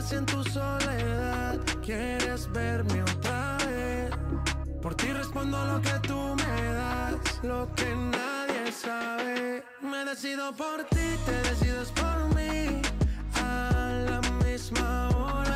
en tu soledad? ¿Quieres verme otra vez? Por ti respondo lo que tú me das, lo que nadie sabe. Me decido por ti, te decides por mí. A la misma hora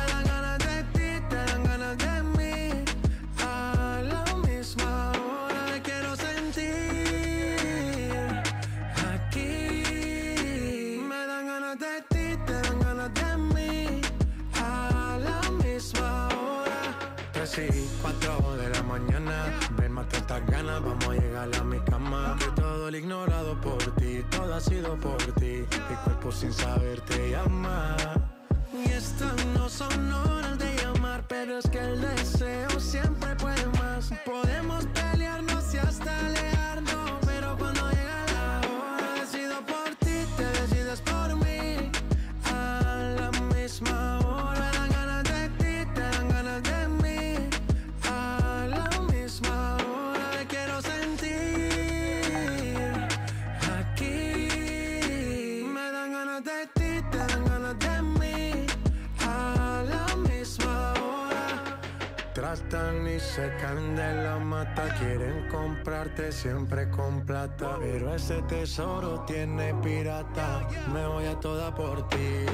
estas ganas, vamos a llegar a mi cama. Que todo el ignorado por ti, todo ha sido por ti. Mi cuerpo sin saber te llama. Y estas no son horas de llamar, pero es que el se caen de la mata, quieren comprarte siempre con plata. Pero ese tesoro tiene pirata, me voy a toda por ti.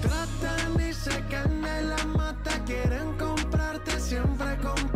Tratan y se caen de la mata, quieren comprarte siempre con plata.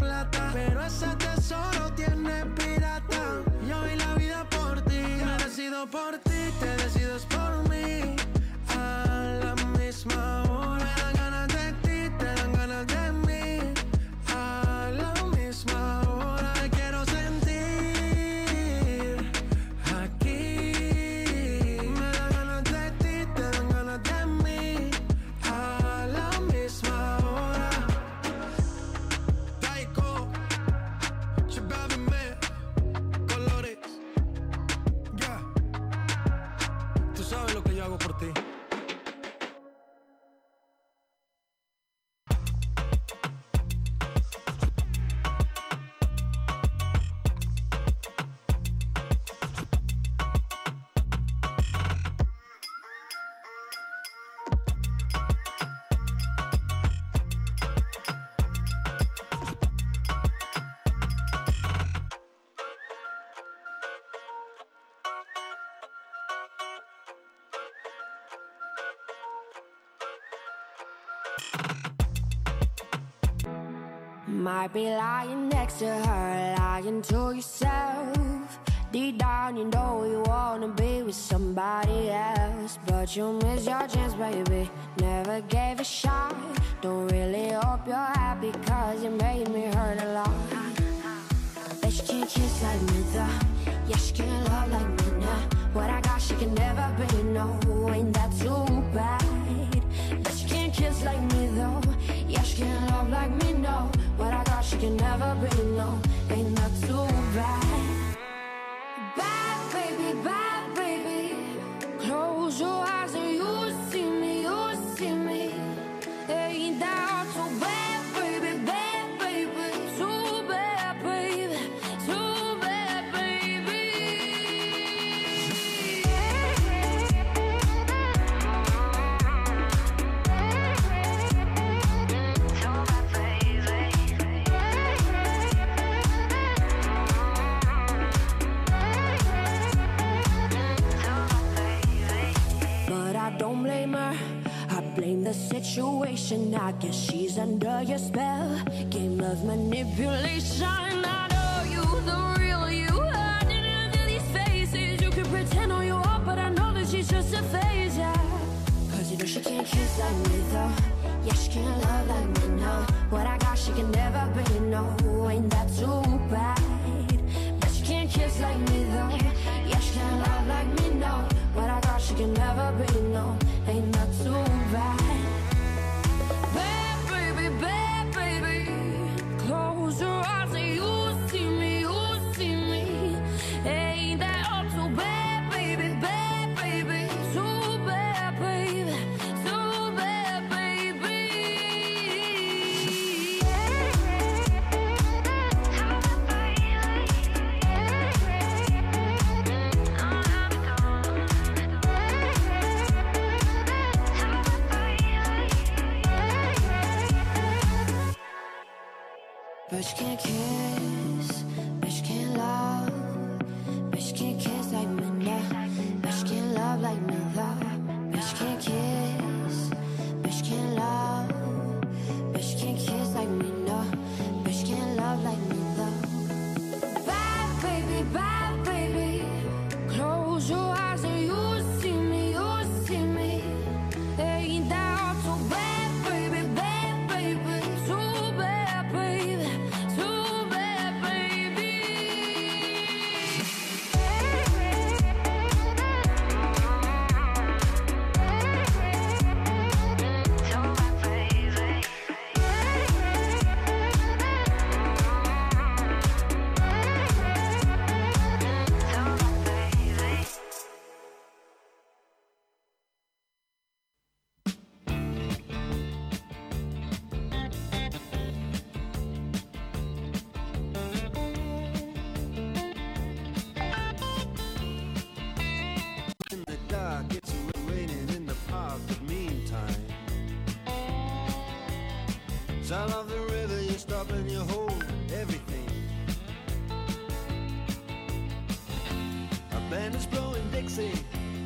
Might be lying next to her, lying to yourself. Deep down, you know you wanna be with somebody else. But you miss your chance, baby. Never gave a shot. Don't really hope you're happy, cause you made me hurt a lot. Bet she can't kiss like me, though. Yeah, she can't love like me now. What I got, she can never be, no. Ain't that too bad? Bet she can't kiss like me, though. Yeah, she can't love like me, no you can never be know. ain't that too bad? Situation. I guess she's under your spell. Game of manipulation. I know you, the real you. Hiding under these faces. You can pretend all you want, but I know that she's just a phase, yeah. Cause you know she can't kiss like me, though. Yeah, she can't love like me, no. What I got, she can never be, no. Ain't that too bad? But she can't kiss like me, though. Yeah, she can't love like me, no. What I got, she can never be, no. Ain't that too? Bad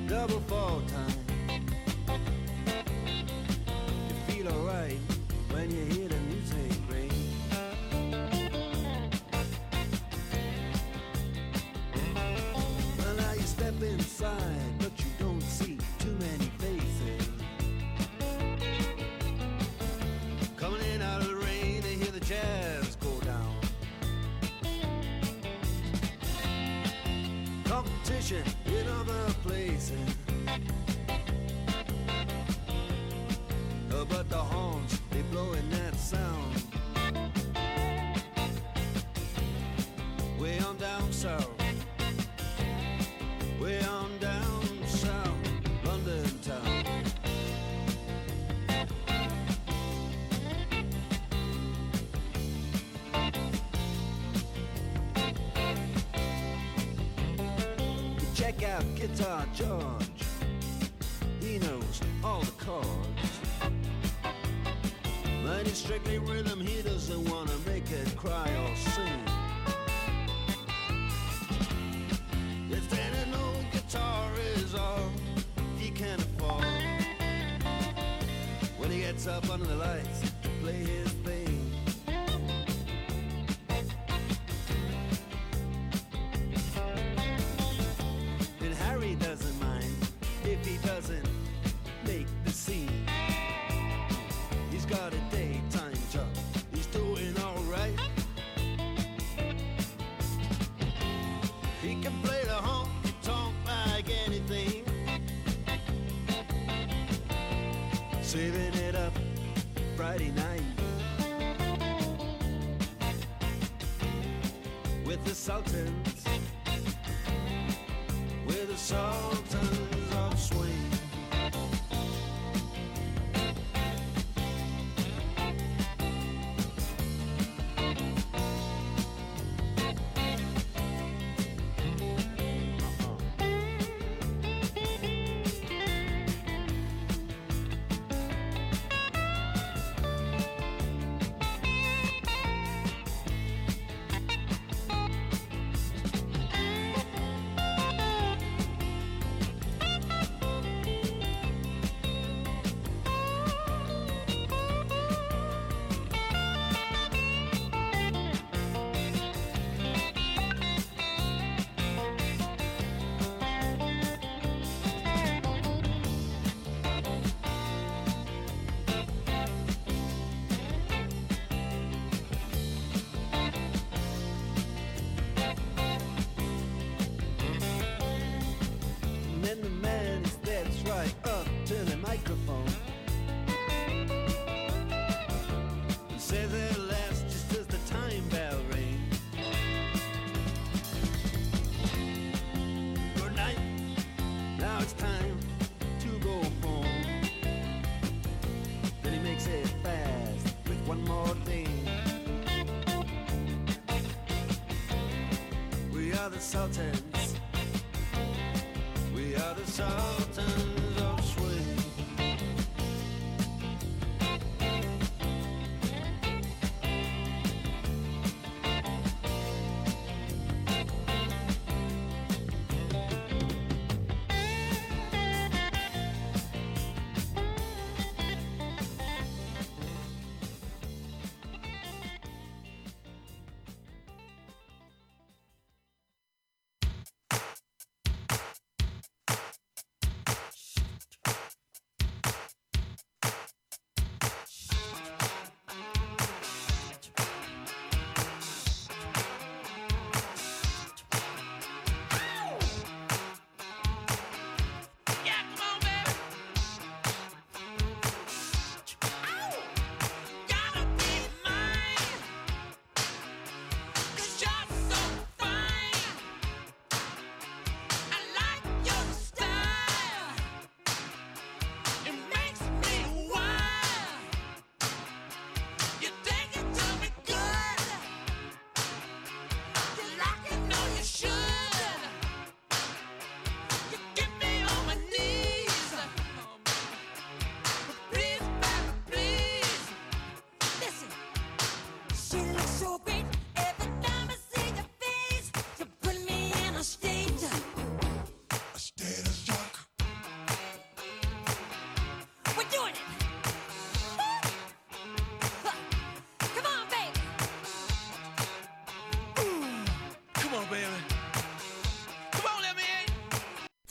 double fall time. guitar John. insulted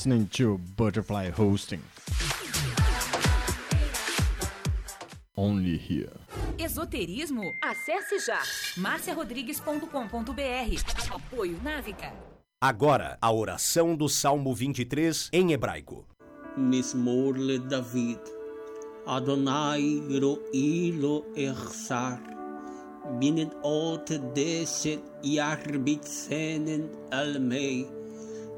Listening to Butterfly Hosting. Only here. Esoterismo? Acesse já marciarodrigues.com.br. Apoio Návica. Agora, a oração do Salmo 23 em hebraico. Mismor le David. Adonai ro'i lo echsar. Binnen ot deset yarbitzenen almei.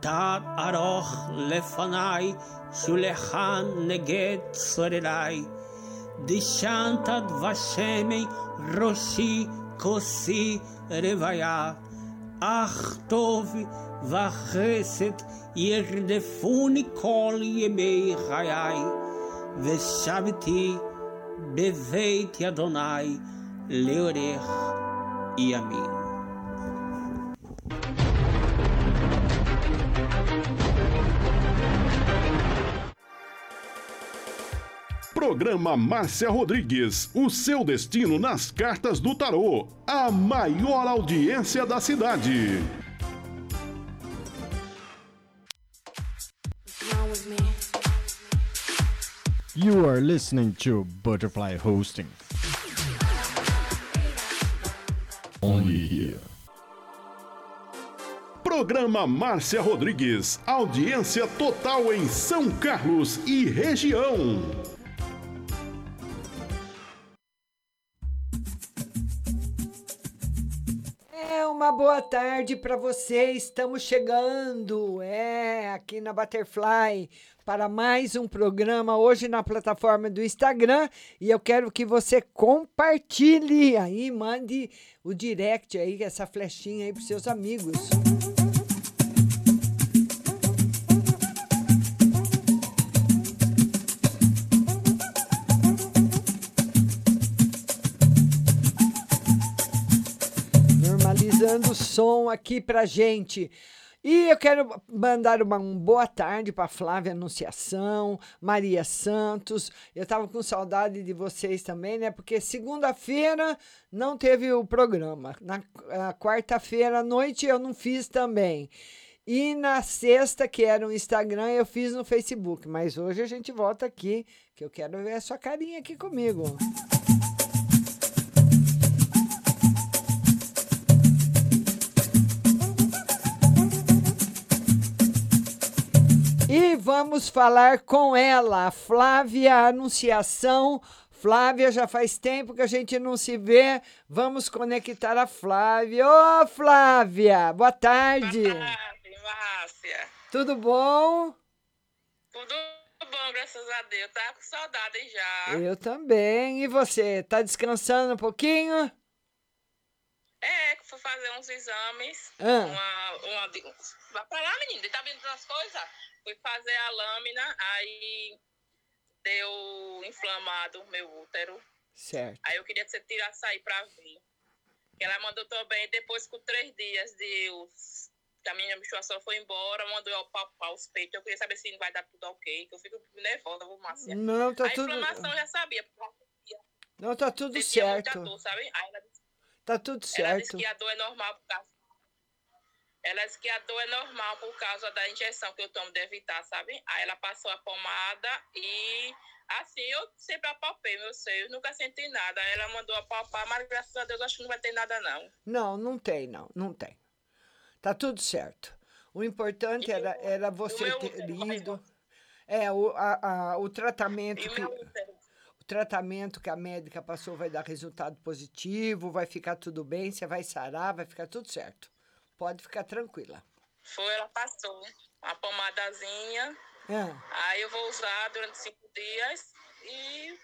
תת ארוך לפניי, שולחן נגד צורריי. דשנת דבשמי ראשי כוסי רוויה. אך טוב וחסד ירדפוני כל ימי חיי. ושבתי בבית אדוני לאורך ימים. Programa Márcia Rodrigues, o seu destino nas cartas do tarô. A maior audiência da cidade. You are listening to Butterfly Hosting. Only here. Programa Márcia Rodrigues, audiência total em São Carlos e região. Uma boa tarde para você. Estamos chegando, é, aqui na Butterfly para mais um programa hoje na plataforma do Instagram e eu quero que você compartilhe aí, mande o direct aí, essa flechinha aí para seus amigos. Normalizando o som aqui pra gente. E eu quero mandar uma, boa tarde para Flávia Anunciação, Maria Santos. Eu estava com saudade de vocês também, né? Porque segunda-feira não teve o programa. Na quarta-feira à noite eu não fiz também. E na sexta, que era o Instagram, eu fiz no Facebook. Mas hoje a gente volta aqui, que eu quero ver a sua carinha aqui comigo. E vamos falar com ela, Flávia Anunciação. Flávia, já faz tempo que a gente não se vê. Vamos conectar a Flávia. Ô, Flávia, boa tarde. Boa tarde, Márcia. Tudo bom? Tudo bom, graças a Deus. Tá com saudade já. Eu também. E você, tá descansando um pouquinho? É, fui fazer uns exames. Ah. Uma, uma, vai pra lá, menina, tá vendo as coisas? Fui fazer a lâmina, aí deu inflamado meu útero. Certo. Aí eu queria que você tirasse aí pra ver. Ela mandou também, depois com três dias de os, que a minha menstruação foi embora, mandou eu palpar os peitos. Eu queria saber se vai dar tudo ok, que eu fico nervosa, vou Márcia. Não, tá a tudo... inflamação eu já sabia. Não, tá tudo certo. dor, sabe? Aí ela Tá tudo ela disse certo. que a dor é normal por causa ela disse que a dor é normal por causa da injeção que eu tomo de evitar, sabe? Aí ela passou a pomada e Assim, eu sempre apalpei meus seios, nunca senti nada. Ela mandou apalpar, mas graças a Deus acho que não vai ter nada, não. Não, não tem, não, não tem. Tá tudo certo. O importante era, era você meu ter vai lido. É, o, a, a- o tratamento E que. meu? O tratamento que a médica passou vai dar resultado positivo, vai ficar tudo bem, você vai sarar, vai ficar tudo certo. Pode ficar tranquila. Foi, ela passou uma pomadazinha. Ah, Aí eu vou usar durante cinco dias e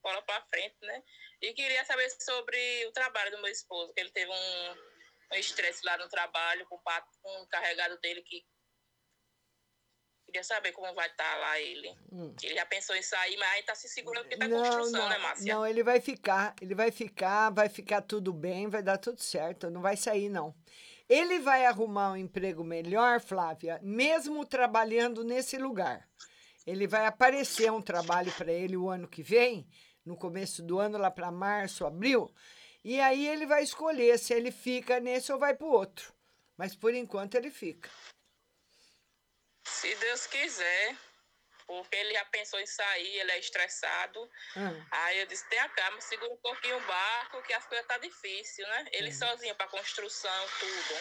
bola pra frente, né? E queria saber sobre o trabalho do meu esposo, que ele teve um um estresse lá no trabalho com o pat- com o encarregado dele que queria saber como vai estar lá ele. Hum. Ele já pensou em sair, mas aí tá se segurando porque tá não, construção, não, né, Márcia? não, ele vai ficar, ele vai ficar, vai ficar tudo bem, vai dar tudo certo, não vai sair não. Ele vai arrumar um emprego melhor, Flávia, mesmo trabalhando nesse lugar. Ele vai aparecer um trabalho para ele o ano que vem, no começo do ano, lá para março, abril, e aí ele vai escolher se ele fica nesse ou vai para o outro. Mas por enquanto ele fica. Se Deus quiser, porque ele já pensou em sair, ele é estressado. Ah. Aí eu disse, tenha calma, segura um pouquinho o barco, que as coisas tá difícil, né? Ele Uhum. sozinho para construção, tudo.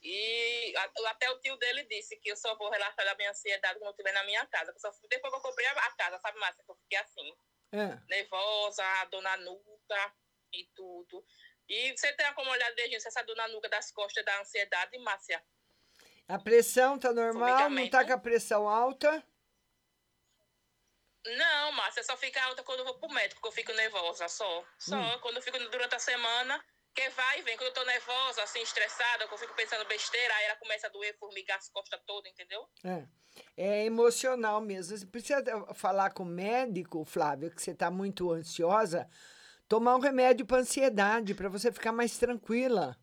E até o tio dele disse que eu só vou relaxar da minha ansiedade quando eu estiver na minha casa. só depois que eu comprei a casa, sabe, Márcia? Que eu fiquei assim, Ah. nervosa, a dor na nuca e tudo. E você tem como olhar desde essa dor na nuca das costas da ansiedade, Márcia? A pressão tá normal, não tá com a pressão alta? Não, Márcia, só fica alta quando eu vou pro médico, que eu fico nervosa, só. Só, Hum. quando eu fico durante a semana, que vai e vem. Quando eu tô nervosa, assim, estressada, que eu fico pensando besteira, aí ela começa a doer, formigar as costas todas, entendeu? É. É emocional mesmo. Você precisa eh, falar com o médico, Flávia, que você está muito ansiosa, tomar um remédio para ansiedade, para você ficar mais tranquila.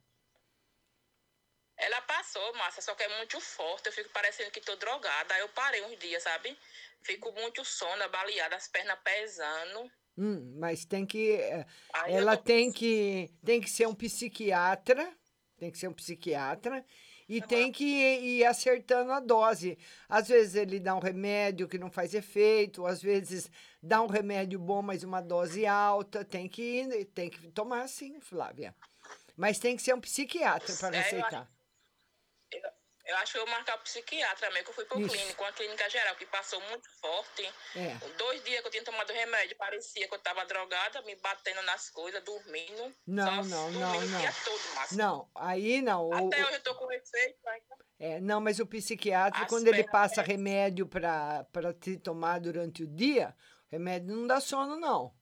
Ela passou, Márcia, só que é muito forte, eu fico parecendo que tô drogada. Aí eu parei uns dias, sabe? Fico muito sono, baleada, as pernas pesando. Hum, mas tem que. eh, Aí ela tem que, tem que ser um psiquiatra, tem que ser um psiquiatra, e tem que ir, ir acertando a dose. Às vezes ele dá um remédio que não faz efeito, às vezes dá um remédio bom, mas uma dose alta. Tem que, ir- tem que tomar sim, Flávia. Mas tem que ser um psiquiatra para É, aceitar. Eu, acho que eu vou marcar o psiquiatra mesmo, que eu fui pro Isso. clínico, uma clínica geral, que passou muito forte. É. Dois dias que eu tinha tomado remédio, parecia que eu tava drogada, me batendo nas coisas, dormindo. Não, não, dormindo não, o não. dia todo, Márcia. Não, aí não. o- Até o- hoje eu tô com efeito, ainda. é, não, mas o psiquiatra, As quando ele passa remédio para te tomar durante o dia, remédio não dá sono, não.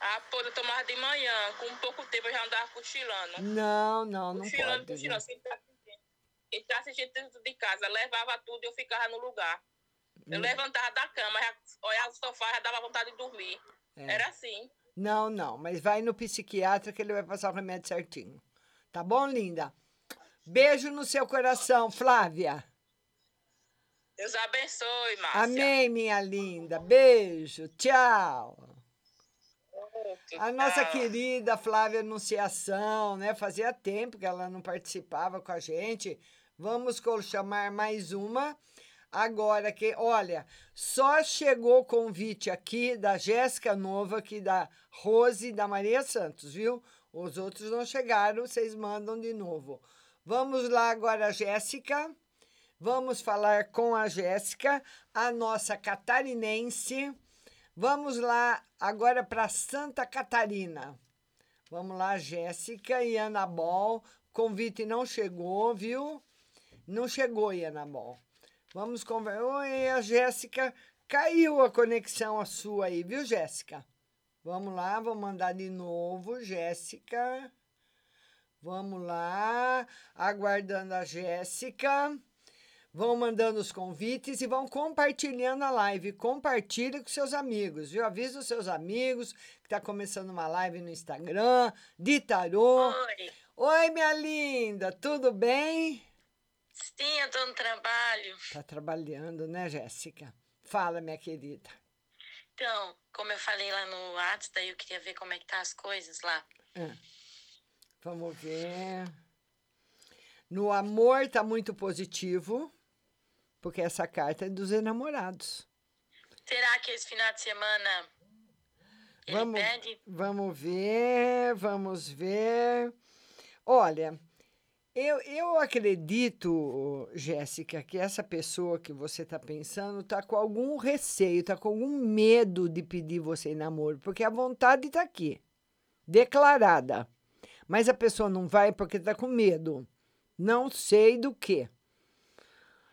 Ah, pô, eu tomava de manhã, com pouco tempo eu já andava cochilando. Não, não, não cochilando, pode. cochilando, não. Sem estar assistindo. Dentro de casa, levava tudo e eu ficava no lugar. Eu Hum. levantava da cama, já olhava o sofá, já dava vontade de dormir. É. Era assim. Não, não, mas vai no psiquiatra que ele vai passar o remédio certinho. Tá bom, linda? Beijo no seu coração, Flávia. Deus abençoe, Márcia. Amém, minha linda. Beijo, tchau. A nossa Tchau. querida Flávia Anunciação, né? Fazia tempo que ela não participava com a gente. Vamos chamar mais uma. Agora que, olha, só chegou o convite aqui da Jéssica Nova, aqui da Rose e da Maria Santos, viu? Os outros não chegaram, vocês mandam de novo. Vamos lá agora, Jéssica. Vamos falar com a Jéssica, a nossa catarinense. Vamos lá agora para Santa Catarina. Vamos lá, Jéssica e Ana Bol. Convite não chegou, viu? Não chegou, Ana Bol. Vamos conversar. Oi, a Jéssica. Caiu a conexão a sua aí, viu, Jéssica? Vamos lá, vou mandar de novo, Jéssica. Vamos lá, aguardando a Jéssica. Vão mandando os convites e vão compartilhando a live. Compartilha com seus amigos, viu? Avisa os seus amigos que está começando uma live no Instagram, de tarô. Oi. Oi, minha linda, tudo bem? Sim, eu tô no trabalho. Tá trabalhando, né, Jéssica? Fala, minha querida. Então, como eu falei lá no WhatsApp, daí eu queria ver como é que tá as coisas lá. Ah, Vamos ver. No amor tá muito positivo, porque essa carta é dos enamorados. Será que esse final de semana ele Vamos, pede? vamos ver, vamos ver. Olha, eu, eu acredito, Jéssica, que essa pessoa que você está pensando está com algum receio, está com algum medo de pedir você em namoro, porque a vontade está aqui, declarada. Mas a pessoa não vai porque está com medo. Não sei do que.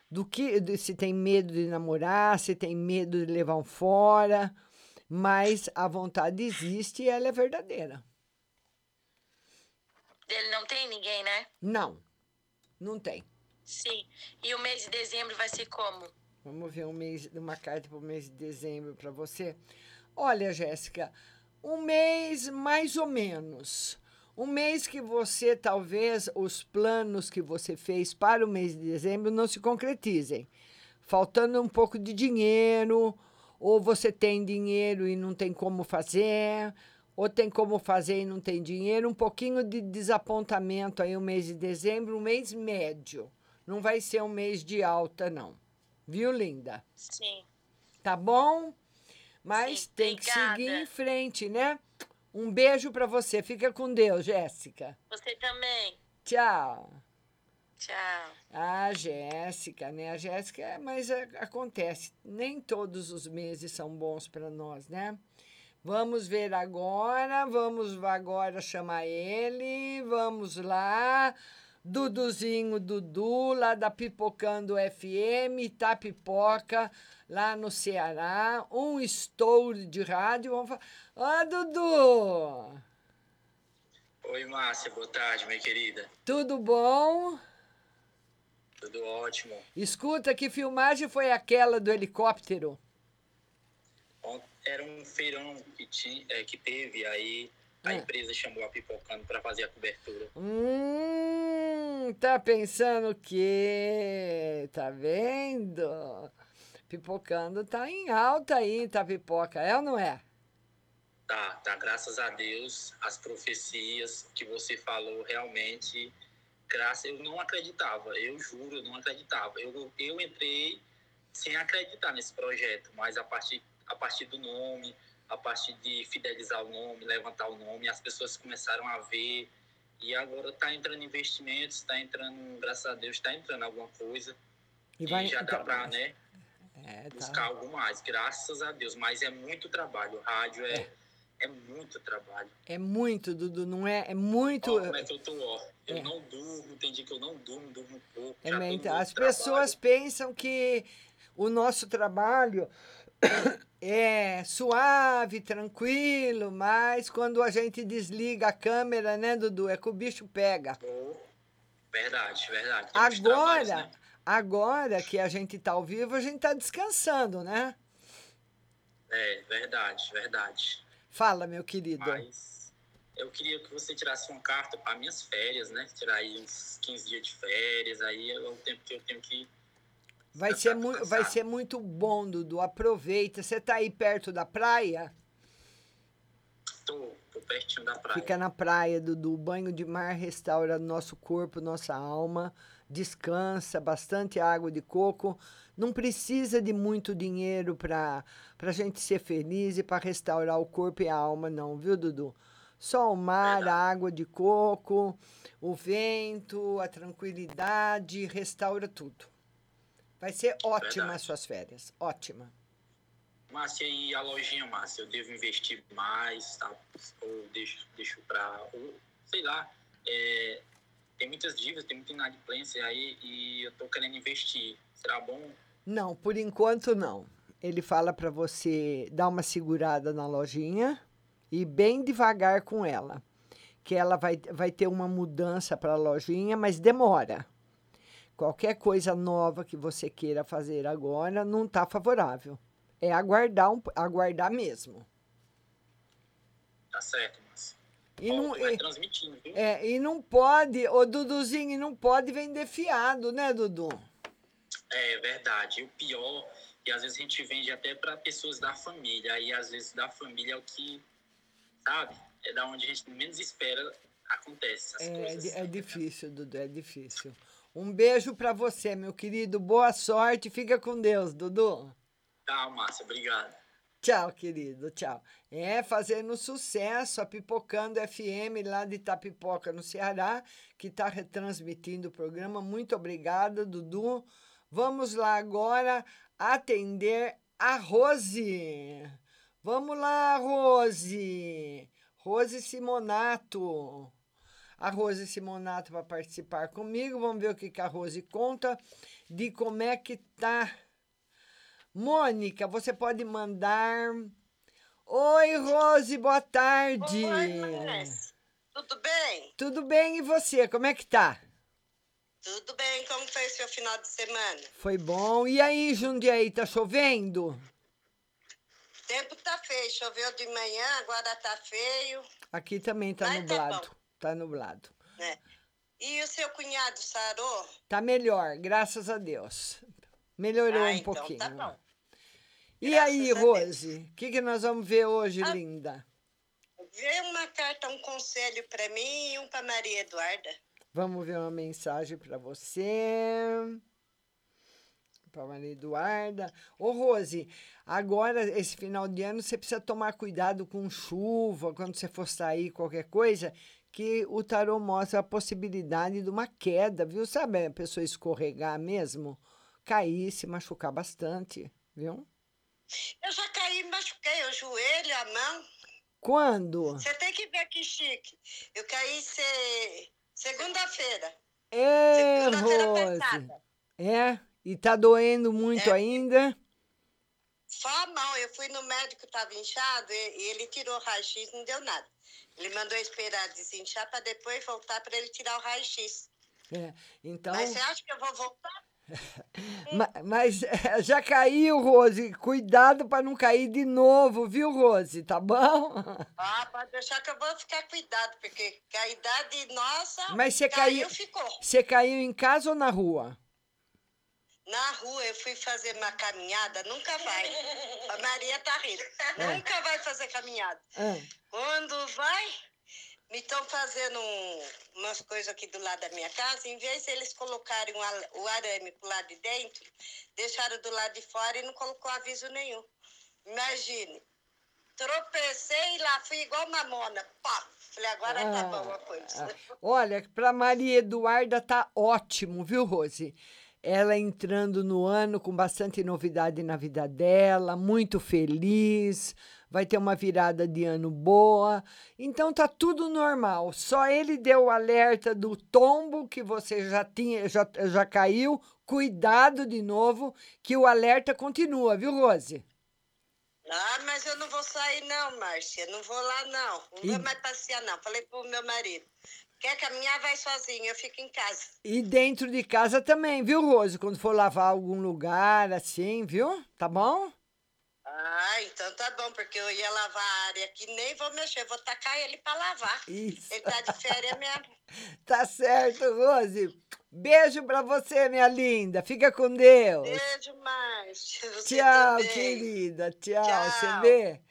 Do que, se tem medo de namorar, se tem medo de levar um fora, mas a vontade existe e ela é verdadeira. Ele não tem ninguém, né? Não, não tem. Sim. E o mês de dezembro vai ser como? Vamos ver um mês, uma carta para o mês de dezembro para você. Olha, Jéssica, um mês mais ou menos. Um mês que você, talvez, os planos que você fez para o mês de dezembro não se concretizem. Faltando um pouco de dinheiro, ou você tem dinheiro e não tem como fazer, ou tem como fazer e não tem dinheiro. Um pouquinho de desapontamento aí o mês de dezembro, um mês médio. Não vai ser um mês de alta, não. Viu, linda? Sim. Tá bom? Mas Sim, tem que obrigada. seguir em frente, né? Um beijo pra você. Fica com Deus, Jéssica. Você também. Tchau. Tchau. A Jéssica, né? A Jéssica, mas acontece. Nem todos os meses são bons para nós, né? Vamos ver agora, vamos agora chamar ele. Vamos lá. Duduzinho Dudu, lá da Pipocando FM, Itapipoca, lá no Ceará. Um estouro de rádio. Vamos falar. Ó, Dudu! Oi, Márcia, boa tarde, minha querida. Tudo bom? Tudo ótimo. Escuta, que filmagem foi aquela do helicóptero? Era um feirão que, tinha, é, que teve, aí a Ah. empresa chamou a Pipocando para fazer a cobertura. Hum, tá pensando o quê? Tá vendo? Pipocando tá em alta aí, tá pipoca, é ou não é? Tá, tá, graças a Deus, as profecias que você falou realmente, graças, eu não acreditava, eu juro, eu não acreditava. Eu, eu entrei sem acreditar nesse projeto, mas a partir, a partir do nome, a partir de fidelizar o nome, levantar o nome, as pessoas começaram a ver e agora está entrando investimentos, está entrando, graças a Deus, está entrando alguma coisa E e, vai- já dá então, para, né, É, buscar tá. algo mais, graças a Deus, mas é muito trabalho, o rádio é, é muito trabalho. É muito, Dudu, não é? É muito. Ó, como é que eu tô, ó. Eu É. não durmo, tem dia que eu não durmo, durmo pouco. É no As trabalho. pessoas pensam que o nosso trabalho é suave, tranquilo, mas quando a gente desliga a câmera, né, Dudu? É que o bicho pega. Verdade, verdade. Tem trabalhos, Agora, né? agora que a gente tá ao vivo, a gente tá descansando, né? É, verdade, verdade. Fala, meu querido. Mas eu queria que você tirasse uma carta para minhas férias, né? Tirar aí uns 15 dias de férias, aí é o tempo que eu tenho que. Vai ser, mu vai ser muito bom, Dudu. Aproveita. Você tá aí perto da praia? Tô, tô pertinho da praia. Fica na praia, Dudu. Banho de mar restaura nosso corpo, nossa alma. Descansa, bastante água de coco. Não precisa de muito dinheiro para a gente ser feliz e para restaurar o corpo e a alma, não, viu, Dudu? Só o mar, a água de coco, o vento, a tranquilidade, restaura tudo. Vai ser ótima Verdade. as suas férias. Ótima. Márcia, e a lojinha, Márcia? Eu devo investir mais, tá? Ou deixo, deixo pra. Ou, sei lá. é, tem muitas dívidas, tem muita inadimplência aí e eu tô querendo investir. Será bom? Não, por enquanto não. Ele fala para você dar uma segurada na lojinha e bem devagar com ela. Que ela vai, vai ter uma mudança para a lojinha, mas demora. Qualquer coisa nova que você queira fazer agora não está favorável. É aguardar, um, aguardar mesmo. Tá certo, Márcia. E Ó, não, vai e- transmitindo, viu? é, e não pode, ô Duduzinho, e não pode vender fiado, né, Dudu? É verdade. E o pior, e às vezes a gente vende até para pessoas da família. Aí às vezes da família é o que, sabe? É da onde a gente menos espera acontece essas É, coisas. di- é difícil, Dudu, é difícil. Um beijo para você, meu querido. Boa sorte. Fica com Deus, Dudu. Tchau, Márcia. Obrigado. Tchau, querido, tchau. É, fazendo sucesso, a Pipocando FM lá de Itapipoca, no Ceará, que está retransmitindo o programa. Muito obrigada, Dudu. Vamos lá agora atender a Rose. Vamos lá, Rose. Rose Simonato. A Rose Simonato vai participar comigo. Vamos ver o que, que a Rose conta de como é que tá. Mônica, você pode mandar. Oi, Rose, boa tarde. Oi, Márcia. Tudo bem? Tudo bem, e você? Como é que tá? Tudo bem, como foi o seu final de semana? Foi bom. E aí, Jundiaí, tá chovendo? O tempo tá feio, choveu de manhã, agora tá feio. Aqui também tá Mas tá nublado. bom. Tá nublado. né? E o seu cunhado sarou? Tá melhor, graças a Deus. Melhorou Ah, um então pouquinho. tá bom. E aí, Rose, o que, que nós vamos ver hoje, Ah. linda? Vê uma carta, um conselho pra mim e um pra Maria Eduarda. Vamos ver uma mensagem para você. Para Maria Eduarda. Ô, Rose, agora, esse final de ano, você precisa tomar cuidado com chuva, quando você for sair, qualquer coisa, que o tarô mostra a possibilidade de uma queda, viu? Sabe a pessoa escorregar mesmo? Cair, se machucar bastante, viu? Eu já caí machuquei o joelho, a mão. Quando? Você tem que ver que chique. Eu caí se... segunda-feira. É, passada. É? E tá doendo muito É. ainda? Só a mão. Eu fui no médico, tava inchado, e, ele tirou o raio-x, não deu nada. Ele mandou esperar desinchar para depois voltar para ele tirar o raio-x. É. Então. Mas você acha que eu vou voltar? Ma- Mas eh, já caiu, Rose. Cuidado para não cair de novo, viu, Rose? Tá bom? Ah, pode deixar que eu vou ficar cuidado, porque a idade nossa Mas você caiu, caiu. ficou. Você caiu em casa ou na rua? Na rua eu fui fazer uma caminhada, nunca vai. A Maria tá rindo. É. Nunca vai fazer caminhada. Ah, Quando vai, me estão fazendo um- umas coisas aqui do lado da minha casa, em vez de eles colocarem o arame pro lado de dentro, deixaram do lado de fora e não colocou aviso nenhum. Imagine. Tropecei lá, fui igual mamona. Pá! Falei, agora tá Ah, bom a coisa. ah. Olha, para Maria Eduarda tá ótimo, viu, Rose? Ela entrando no ano com bastante novidade na vida dela, muito feliz, vai ter uma virada de ano boa. Então tá tudo normal. Só ele deu o alerta do tombo que você já tinha, já, já caiu. Cuidado de novo, que o alerta continua, viu, Rose? Ah, mas eu não vou sair não, Márcia. Não vou lá não. Não E- vou mais passear não. Falei pro meu marido. Quer caminhar, vai sozinho. Eu fico em casa. E dentro de casa também, viu, Rose? Quando for lavar algum lugar, assim, viu? Tá bom? Ah, então tá bom, porque eu ia lavar a área aqui, nem vou mexer, vou tacar ele pra lavar. Isso. Ele tá de férias mesmo. Tá certo, Rose. Beijo pra você, minha linda. Fica com Deus. Beijo, Márcia. Você Tchau, também. querida. Tchau. Tchau. Você vê?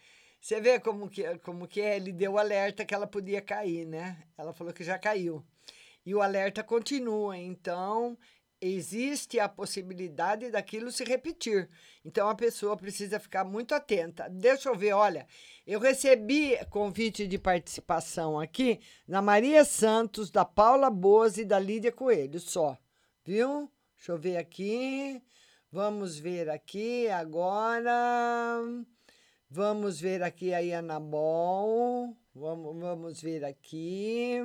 Você vê como que, como que é? Ele deu o alerta que ela podia cair, né? Ela falou que já caiu. E o alerta continua. Então, existe a possibilidade daquilo se repetir. Então, a pessoa precisa ficar muito atenta. Deixa eu ver, olha. Eu recebi convite de participação aqui da Maria Santos, da Paula Boze e da Lídia Coelho, só. Viu? Deixa eu ver aqui. Vamos ver aqui agora. Vamos ver aqui a Anabol. Vamos, vamos ver aqui.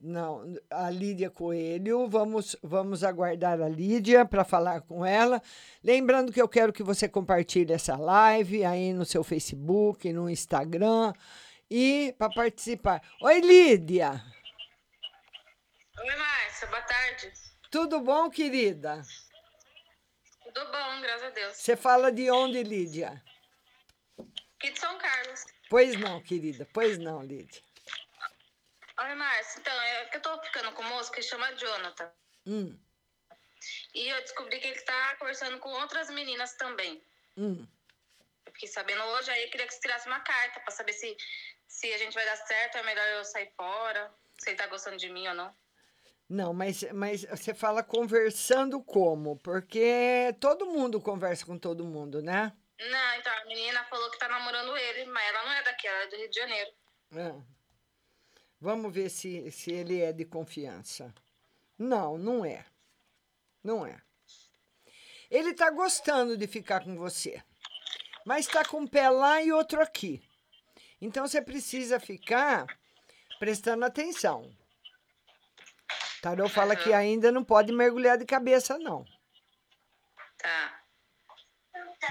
Não, a Lídia Coelho. Vamos, vamos aguardar a Lídia para falar com ela. Lembrando que eu quero que você compartilhe essa live aí no seu Facebook, no Instagram e para participar. Oi, Lídia. Oi, Márcia, boa tarde. Tudo bom, querida? Tudo bom, graças a Deus. Você fala de onde, Lídia? Aqui de São Carlos. Pois não, querida. Pois não, Lídia. Oi, Márcia, então, é que eu tô ficando com um moço que chama Jonathan. Hum, E eu descobri que ele tá conversando com outras meninas também. hum. Eu fiquei sabendo hoje, aí eu queria que você tirasse uma carta pra saber se, se a gente vai dar certo, é melhor eu sair fora, se ele tá gostando de mim ou não. Não, mas, mas você fala conversando como? Porque todo mundo conversa com todo mundo, né? Não, então a menina falou que tá namorando ele, mas ela não é daqui, ela é do Rio de Janeiro. É. Vamos ver se, se ele é de confiança. Não, não é. Não é. Ele tá gostando de ficar com você, mas tá com um pé lá e outro aqui. Então você precisa ficar prestando atenção. Tarô fala que ainda não pode mergulhar de cabeça, não. Tá.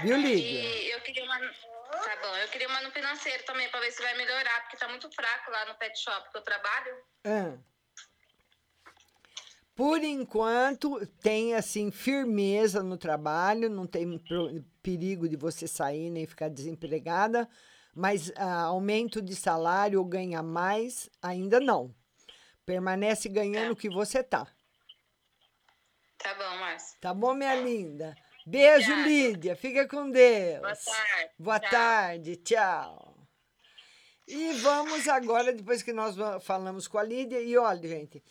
Viu, Lídia? E eu queria uma. Tá bom, eu queria uma no financeiro também, pra ver se vai melhorar, porque tá muito fraco lá no pet shop que eu trabalho. Ah. Por enquanto, tem assim firmeza no trabalho, não tem perigo de você sair nem ficar desempregada, mas ah, aumento de salário ou ganhar mais, ainda não. Permanece ganhando o que você tá. Tá bom, Márcia. Tá bom, minha linda? Beijo, Lídia. Fica com Deus. Boa tarde. Boa Tchau. tarde. Tchau. E vamos agora, depois que nós falamos com a Lídia, e olha, gente,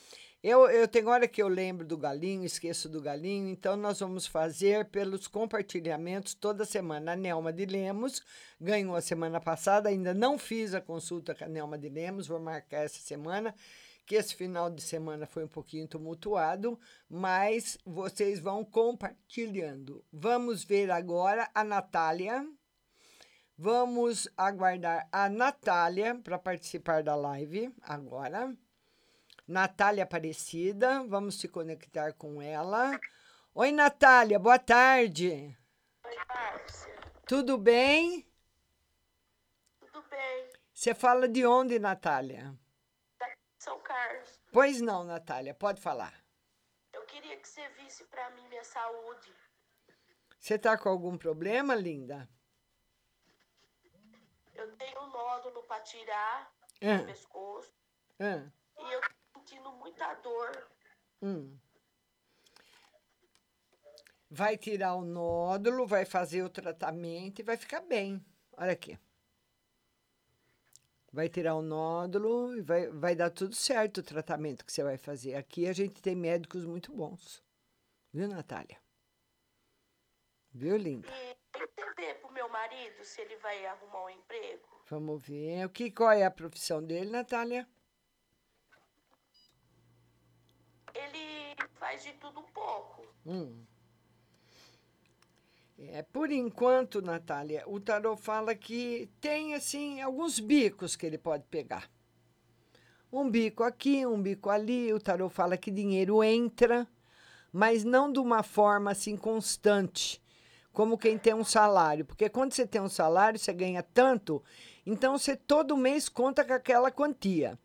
eu, eu tenho hora que eu lembro do galinho, esqueço do galinho, então nós vamos fazer pelos compartilhamentos toda semana. A Nelma de Lemos ganhou a semana passada, ainda não fiz a consulta com a Nelma de Lemos, vou marcar essa semana, que esse final de semana foi um pouquinho tumultuado, mas vocês vão compartilhando. Vamos ver agora a Natália. Vamos aguardar a Natália para participar da live agora. Natália Aparecida, vamos se conectar com ela. Oi, Natália, boa tarde. Oi, Márcia. Tudo bem? Tudo bem? Você fala de onde, Natália? São Carlos. Pois não, Natália, pode falar. Eu queria que você visse pra mim minha saúde. Você está com algum problema, linda? Eu tenho um nódulo pra tirar Ah. no pescoço Ah, e eu tô sentindo muita dor. hum. Vai tirar o nódulo, vai fazer o tratamento e vai ficar bem. Olha aqui. Vai tirar o nódulo e vai, vai dar tudo certo o tratamento que você vai fazer. Aqui a gente tem médicos muito bons. Viu, Natália? Viu, linda? E tem que ver pro meu marido se ele vai arrumar um emprego. Vamos ver. O que, qual é a profissão dele, Natália? Ele faz de tudo um pouco. Hum. É, por enquanto, Natália, o tarô fala que tem assim alguns bicos que ele pode pegar. Um bico aqui, um bico ali. O tarô fala que dinheiro entra, mas não de uma forma assim constante, como quem tem um salário. Porque quando você tem um salário, você ganha tanto, então você todo mês conta com aquela quantia.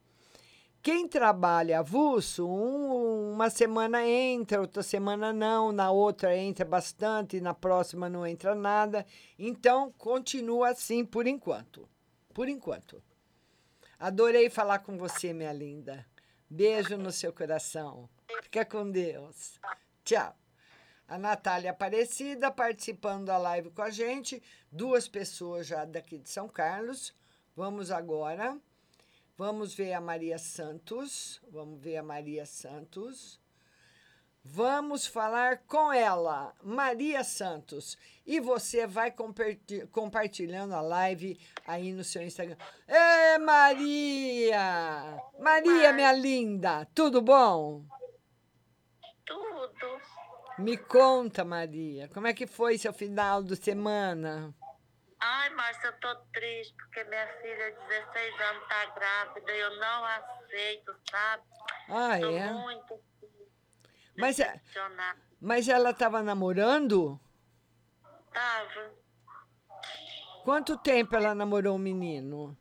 Quem trabalha avulso, um- uma semana entra, outra semana não, na outra entra bastante, na próxima não entra nada. Então, continua assim por enquanto. Por enquanto. Adorei falar com você, minha linda. Beijo no seu coração. Fica com Deus. Tchau. A Natália Aparecida participando da live com a gente. Duas pessoas já daqui de São Carlos. Vamos agora. Vamos ver a Maria Santos. Vamos ver a Maria Santos. Vamos falar com ela, Maria Santos. E você vai comparti- compartilhando a live aí no seu Instagram. Ê, Maria! Maria, minha linda, tudo bom? Tudo. Me conta, Maria, como é que foi seu final de semana? Ai, Márcia, eu tô triste porque minha filha de 16 anos tá grávida e eu não aceito, sabe? Ah, tô é? muito Mas, é- mas ela estava namorando? Tava. Quanto tempo ela namorou o menino?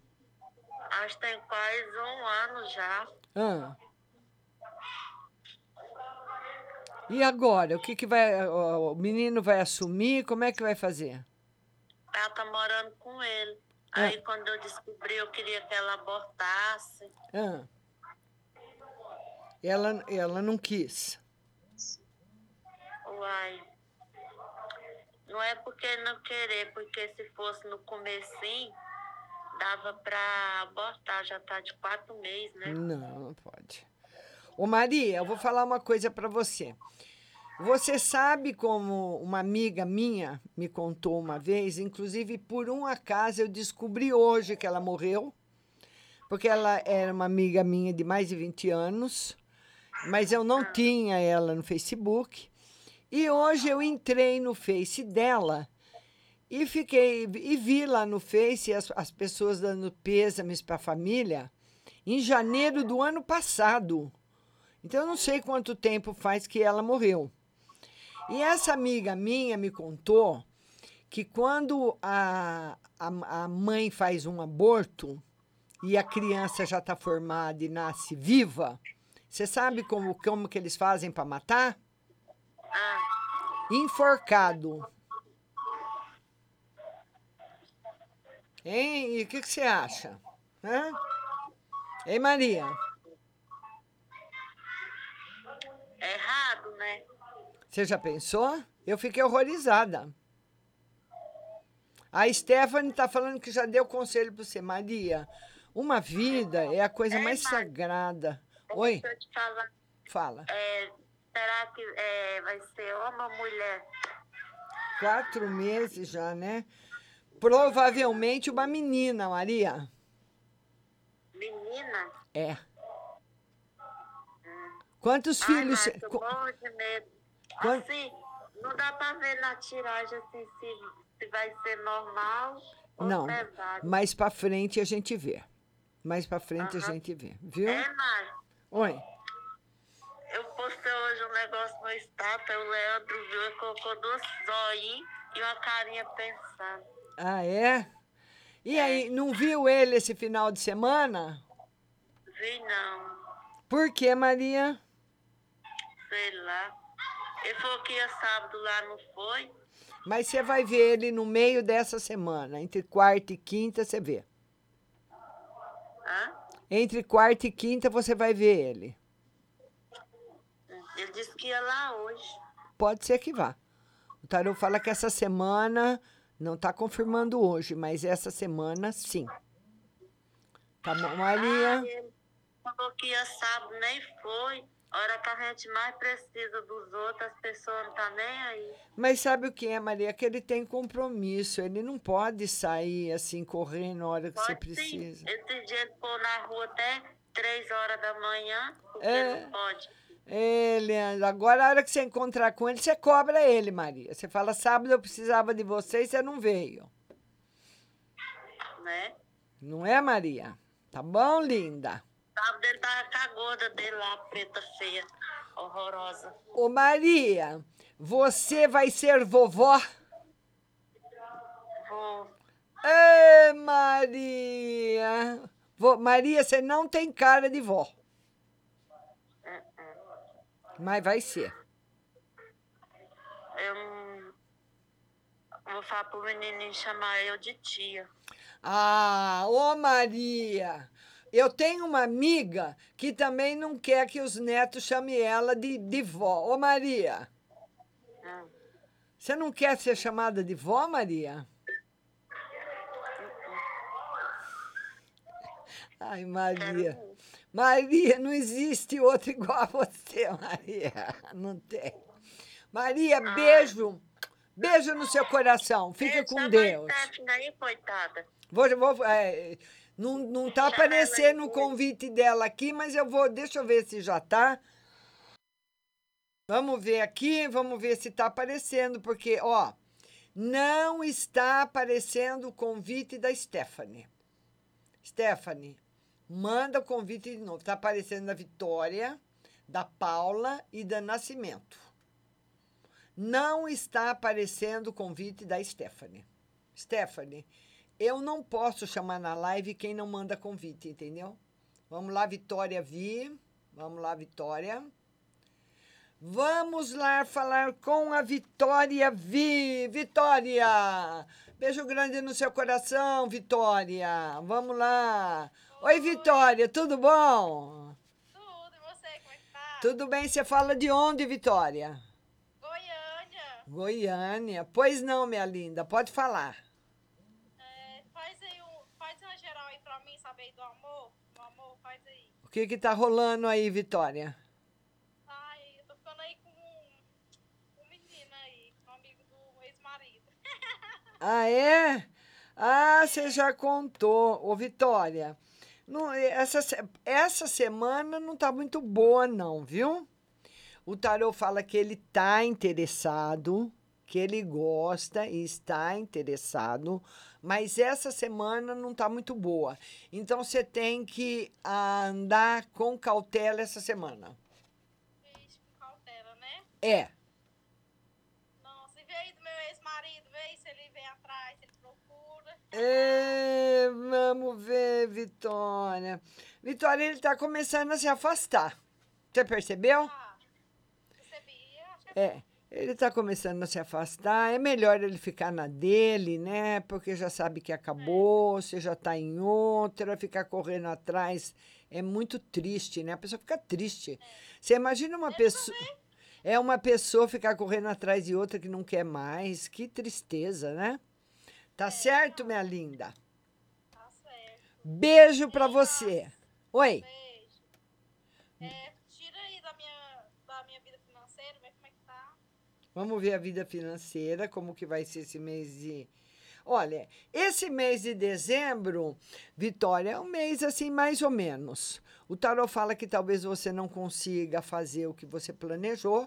Acho que tem quase um ano já. Ah. E agora? O que, que vai. O menino vai assumir? Como é que vai fazer? Ela tá morando com ele. Ah. Aí quando eu descobri, eu queria que ela abortasse. Ah. Ela, ela não quis. Uai. Não é porque não querer, porque se fosse no comecinho, dava pra abortar, já tá de quatro meses, né? Não, não pode. Ô Maria, eu vou falar uma coisa para você. Você sabe como uma amiga minha me contou uma vez, inclusive por um acaso eu descobri hoje que ela morreu, porque ela era uma amiga minha de mais de 20 anos, mas eu não tinha ela no Facebook. E hoje eu entrei no Face dela e fiquei e vi lá no Face as, as pessoas dando pêsames para a família em janeiro do ano passado. Então eu não sei quanto tempo faz que ela morreu. E essa amiga minha me contou que quando a, a, a mãe faz um aborto e a criança já está formada e nasce viva, você sabe como, como que eles fazem para matar? Enforcado. Hein? E o que, que você acha? Hã? Ei, Maria? É errado, né? Você já pensou? Eu fiquei horrorizada. A Stephanie está falando que já deu conselho para você. Maria, uma vida é a coisa mais sagrada. Oi? Deixa eu te falar. Fala. É, será que é, vai ser homem ou mulher? Quatro meses já, né? Provavelmente uma menina, Maria. Menina? É. Quantos Ai, filhos. Cê- eu morro de medo. Quan- Assim, não dá pra ver na tiragem assim se, se vai ser normal ou Não, pesado. mais pra frente a gente vê. Mais pra frente a gente vê, viu? É, Márcia, Oi. eu postei hoje um negócio no status, aí o Leandro viu e colocou duas zoinhos e uma carinha pensando. Ah, é? E aí, não viu ele esse final de semana? Vi não, Por que, Maria? sei lá. Ele falou que ia sábado lá, não foi? Mas você vai ver ele no meio dessa semana. Entre quarta e quinta você vê. Hã? Entre quarta e quinta você vai ver ele. Ele disse que ia lá hoje. Pode ser que vá. O Tarô fala que essa semana não está confirmando hoje, mas essa semana sim. Tá bom, Maria? Ah, ele falou que ia sábado, nem foi. Hora que a gente mais precisa dos outros, as pessoas não tá nem aí. Mas sabe o que é, Maria? Que ele tem compromisso. Ele não pode sair assim, correndo na hora que você Pode sim. precisa. Esse dia ele pôr na rua até três horas da manhã, porque É. não pode. É, Leandro, agora a hora que você encontrar com ele, você cobra ele, Maria. Você fala, sábado eu precisava de você e você não veio. Né? Não é, Maria? Tá bom, linda? Sábado ele tava com a gorda dele lá, preta feia, horrorosa. Ô, Maria, você vai ser vovó? Vou. Ê, Maria! Vô- Maria, você não tem cara de vó. Mas vai ser. Eu vou falar pro menininho chamar eu de tia. Ah, ô Maria! Eu tenho uma amiga que também não quer que os netos chamem ela de, de vó. Ô Maria! Hum. Você não quer ser chamada de vó, Maria? Ai, Maria. Maria, não existe outra igual a você, Maria. Não tem. Maria, beijo. Beijo no seu coração. Fica com Chama Deus. a Stephanie aí, coitada. Vou, vou, é, não, não tá aparecendo o convite dela aqui, mas eu vou. Deixa eu ver se já tá. Vamos ver aqui, vamos ver se tá aparecendo, porque, ó, não está aparecendo o convite da Stephanie. Stephanie, manda o convite de novo. Tá aparecendo da Vitória, da Paula e da Nascimento. Não está aparecendo o convite da Stephanie. Stephanie, eu não posso chamar na live quem não manda convite, entendeu? Vamos lá, Vitória Vi. Vamos lá, Vitória. Vamos lá falar com a Vitória Vi. Vitória! Beijo grande no seu coração, Vitória. Vamos lá. Oi, Vitória, tudo bom? Tudo, e você, como é que tá? Tudo bem? Você fala de onde, Vitória? Goiânia. Goiânia. Pois não, minha linda, pode falar. aí do amor? Do amor, faz aí. O que que tá rolando aí, Vitória? Ai, eu tô ficando aí com um, um menino aí, um amigo do ex-marido. ah, é? Ah, você já contou. Ô, Vitória, não, essa, essa semana não tá muito boa, não, viu? O Tarô fala que ele tá interessado, que ele gosta e está interessado, mas essa semana não tá muito boa. Então você tem que ah, andar com cautela essa semana. Com cautela, né? É. Nossa, e vê aí do meu ex-marido, vê se ele vem atrás, se ele procura. É, vamos ver, Vitória. Vitória, ele tá começando a se afastar. Você percebeu? Percebi, acho que É, ele tá começando a se afastar. É melhor ele ficar na dele, né? Porque já sabe que acabou, você já tá em outra, ficar correndo atrás é muito triste, né? A pessoa fica triste. Você imagina uma pessoa. É uma pessoa ficar correndo atrás de outra que não quer mais. Que tristeza, né? Tá certo, minha linda? tá certo. Beijo pra você. Oi. Beijo. É, tira aí da minha, da minha vida financeira, vê como é que tá. Vamos ver a vida financeira, como que vai ser esse mês de. Olha, esse mês de dezembro, Vitória, é um mês assim, mais ou menos. O tarot fala que talvez você não consiga fazer o que você planejou.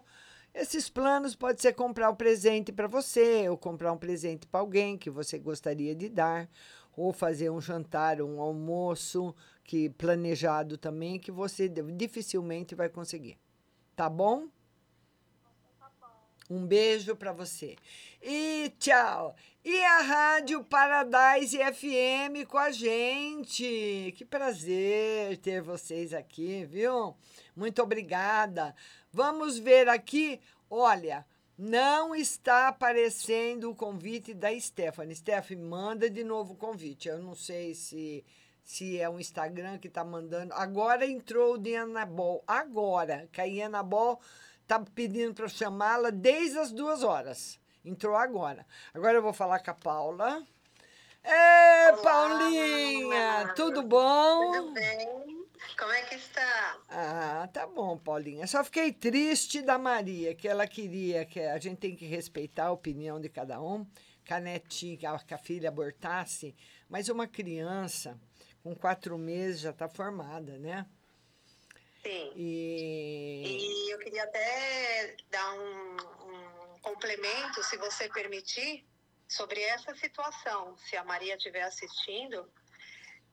Esses planos pode ser comprar um presente para você, ou comprar um presente para alguém que você gostaria de dar, ou fazer um jantar, um almoço que planejado também que você dificilmente vai conseguir. Tá bom? Um beijo para você. E tchau. E a Rádio Paradise FM com a gente. Que prazer ter vocês aqui, viu? Muito obrigada. Vamos ver aqui. Olha, não está aparecendo o convite da Stephanie. Stephanie, manda de novo o convite. Eu não sei se se é o Instagram que está mandando. Agora entrou o de Anabol. Agora, que a Anabol tá pedindo para chamá-la desde as duas horas. Entrou agora. Agora eu vou falar com a Paula. Ê, Paulinha, tudo bom? Tudo bem? Como é que está? Ah, tá bom, Paulinha. Só fiquei triste da Maria, que ela queria que a gente tem que respeitar a opinião de cada um, que a netinha, que a filha abortasse, mas uma criança com quatro meses já está formada, né? Sim. E E eu queria até dar um, um complemento, se você permitir, sobre essa situação. Se a Maria estiver assistindo,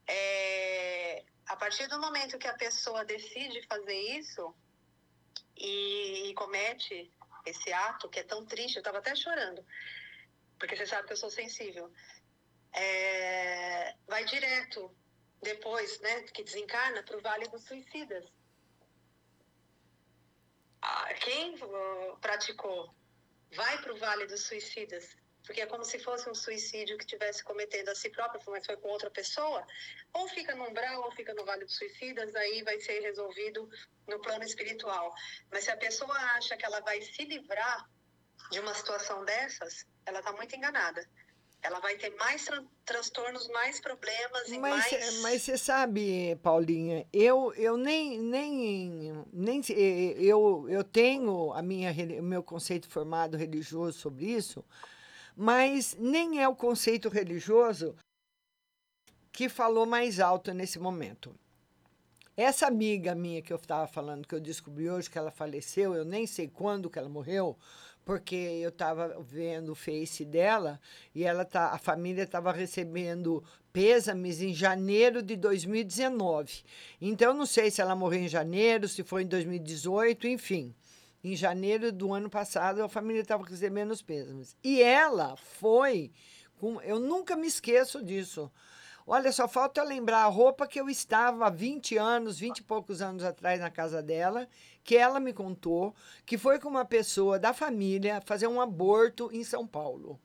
é, a partir do momento que a pessoa decide fazer isso e, e comete esse ato, que é tão triste, eu estava até chorando, porque você sabe que eu sou sensível, é, vai direto, depois né, que desencarna, para o Vale dos Suicidas. Quem uh, praticou vai para o Vale dos Suicidas, porque é como se fosse um suicídio que estivesse cometendo a si próprio, mas foi com outra pessoa, ou fica no umbral, ou fica no Vale dos Suicidas, aí vai ser resolvido no plano espiritual. Mas se a pessoa acha que ela vai se livrar de uma situação dessas, ela está muito enganada. Ela vai ter mais tran transtornos, mais problemas e Mas, mais... mas você sabe, Paulinha, eu, eu nem, nem, nem eu, eu tenho a minha, o meu conceito formado religioso sobre isso, mas nem é o conceito religioso que falou mais alto nesse momento. Essa amiga minha que eu estava falando, que eu descobri hoje que ela faleceu, eu nem sei quando que ela morreu, porque eu estava vendo o Face dela e ela tá, a família estava recebendo pêsames em janeiro de 2019. Então, não sei se ela morreu em janeiro, se foi em 2018, enfim. Em janeiro do ano passado, a família estava recebendo os pêsames. E ela foi. Com, eu nunca me esqueço disso. Olha, só falta lembrar a roupa que eu estava há 20 anos, 20 e poucos anos atrás na casa dela, que ela me contou, que foi com uma pessoa da família fazer um aborto em São Paulo.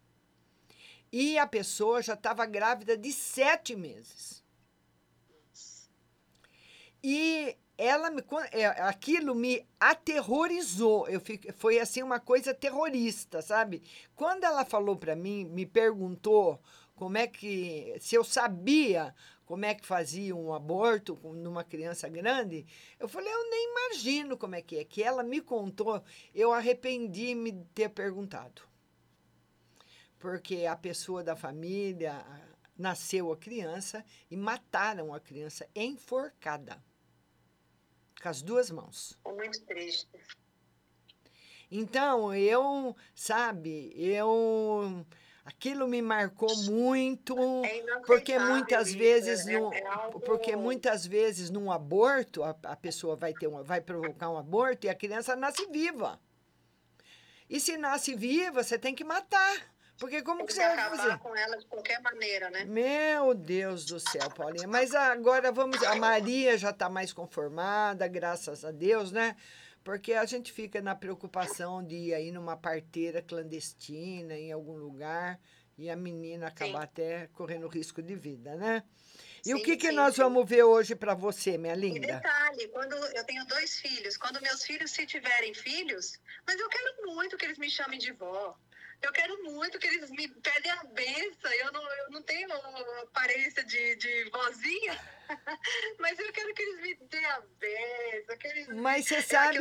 E a pessoa já estava grávida de sete meses. E ela me, é, aquilo me aterrorizou. Eu fiquei, foi assim uma coisa terrorista, sabe? Quando ela falou para mim, me perguntou como é que se eu sabia como é que fazia um aborto com- numa criança grande, eu falei, eu nem imagino como é que é. Que ela me contou, eu arrependi-me de ter perguntado. porque a pessoa da família nasceu a criança e mataram a criança enforcada com as duas mãos. É muito triste. Então, eu, sabe, eu aquilo me marcou muito, porque muitas isso, vezes é- no, é algo- porque muitas vezes num aborto a, a pessoa vai ter um, vai provocar um aborto e a criança nasce viva. E se nasce viva, você tem que matar. Porque como Tem que que você vai fazer? com ela de qualquer maneira, né? Meu Deus do céu, Paulinha. Mas agora vamos. A Maria já está mais conformada, graças a Deus, né? Porque a gente fica na preocupação de ir aí numa parteira clandestina em algum lugar e a menina acabar até correndo risco de vida, né? E o Sim, que, que sim, nós sim. vamos ver hoje para você, minha E linda? detalhe, quando eu tenho dois filhos, quando meus filhos se tiverem filhos, mas eu quero muito que eles me chamem de vó. Eu quero muito que eles me pedem a benção. Eu não, eu não tenho aparência de, de vozinha, mas eu quero que eles me dêem a benção. Eles, Mas você sabe,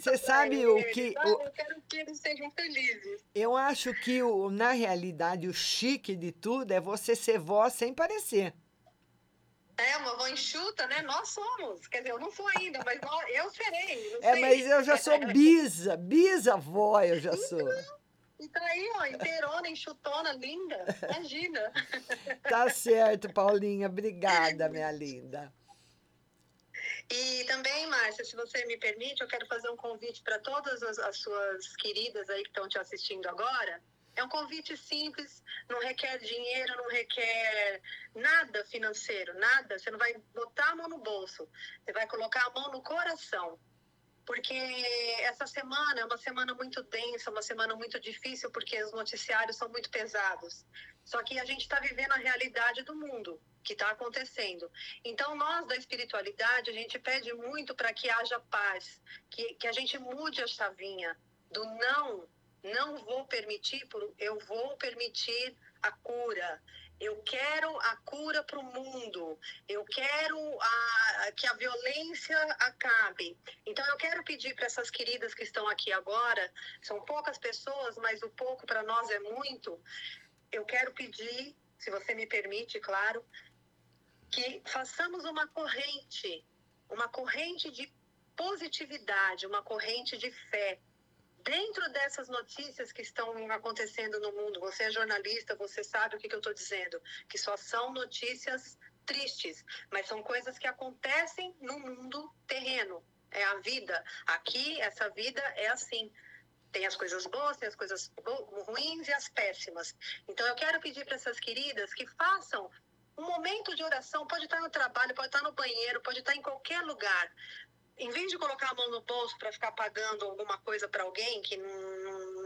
você sabe o que. o- Eu quero que eles sejam felizes. eu acho que, o, na realidade, o chique de tudo é você ser vó sem parecer. É, uma avó enxuta, né? Nós somos. Quer dizer, eu não sou ainda, mas nós- eu serei. É, sei. mas eu já sou bisa, bisavó eu já sou. E tá aí, ó, inteirona, enxutona, linda. Imagina. Tá certo, Paulinha. Obrigada, minha linda. E também, Márcia, se você me permite, eu quero fazer um convite para todas as, as suas queridas aí que estão te assistindo agora. É um convite simples, não requer dinheiro, não requer nada financeiro, nada. Você não vai botar a mão no bolso, você vai colocar a mão no coração. Porque essa semana é uma semana muito densa, uma semana muito difícil, porque os noticiários são muito pesados. Só que a gente está vivendo a realidade do mundo que está acontecendo. Então, nós da espiritualidade, a gente pede muito para que haja paz, que, que a gente mude a chavinha do não, não vou permitir, eu vou permitir a cura. Eu quero a cura para o mundo. Eu quero a- que a violência acabe. Então, eu quero pedir para essas queridas que estão aqui agora, são poucas pessoas, mas o pouco para nós é muito. Eu quero pedir, se você me permite, claro, que façamos uma corrente, uma corrente de positividade, uma corrente de fé. Dentro dessas notícias que estão acontecendo no mundo, você é jornalista, você sabe o que, que eu estou dizendo, que só são notícias tristes, mas são coisas que acontecem no mundo terreno. É a vida. Aqui, essa vida é assim. Tem as coisas boas, tem as coisas ruins e as péssimas. Então, eu quero pedir para essas queridas que façam um momento de oração. Pode estar no trabalho, pode estar no banheiro, pode estar em qualquer lugar. Em vez de colocar a mão no bolso para ficar pagando alguma coisa para alguém que não,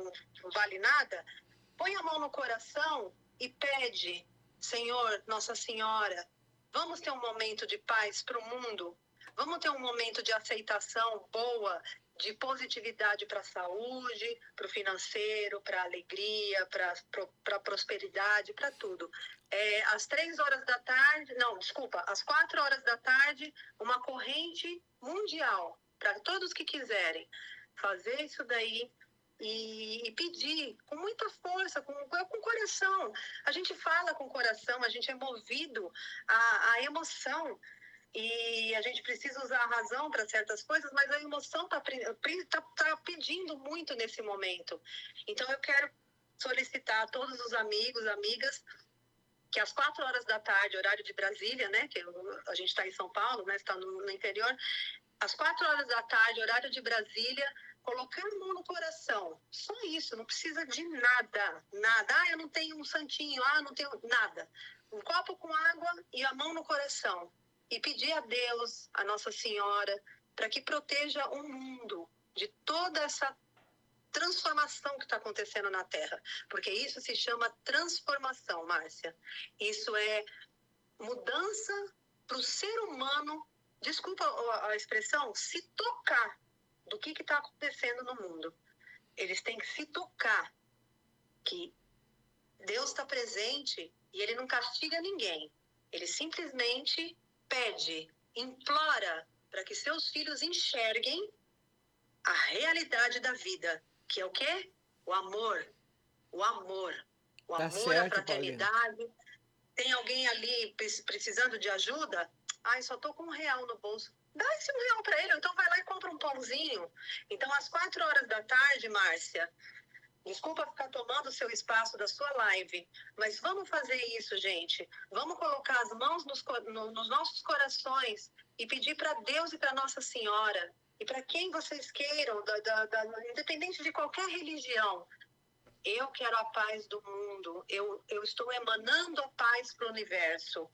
não- vale nada, põe a mão no coração e pede: Senhor, Nossa Senhora, vamos ter um momento de paz para o mundo? Vamos ter um momento de aceitação boa, de positividade para a saúde, para o financeiro, para a alegria, para a prosperidade, para tudo. É, às três horas da tarde, não, desculpa, às quatro horas da tarde, uma corrente mundial para todos que quiserem fazer isso daí e, e pedir com muita força, com, com coração. A gente fala com coração, a gente é movido à emoção. E a gente precisa usar a razão para certas coisas, mas a emoção está tá, tá pedindo muito nesse momento. Então eu quero solicitar a todos os amigos, amigas, que às quatro horas da tarde, horário de Brasília, né? Que eu- a gente está em São Paulo, né? Está no, no interior. Às quatro horas da tarde, horário de Brasília, colocar a mão no coração. Só isso, não precisa de nada, nada. Ah, eu não tenho um santinho, ah, não tenho nada. Um copo com água e a mão no coração. E pedir a Deus, a Nossa Senhora, para que proteja o mundo de toda essa transformação que está acontecendo na Terra. Porque isso se chama transformação, Márcia. Isso é mudança para o ser humano, desculpa a, expressão, se tocar do que está acontecendo no mundo. Eles têm que se tocar que Deus está presente e ele não castiga ninguém. Ele simplesmente pede, implora para que seus filhos enxerguem a realidade da vida, que é o quê? O amor. O amor. o Tá amor, certo, a fraternidade. Tem alguém ali pre- precisando de ajuda? Ai, só tô com um real no bolso. Dá esse um real para ele, então vai lá e compra um pãozinho. Então, às quatro horas da tarde, Márcia, desculpa ficar tomando o seu espaço da sua live, mas vamos fazer isso, gente. Vamos colocar as mãos nos, no- nos nossos corações e pedir para Deus e para Nossa Senhora e para quem vocês queiram, da- da- da- independente de qualquer religião, eu quero a paz do mundo. Eu, eu estou emanando a paz para o universo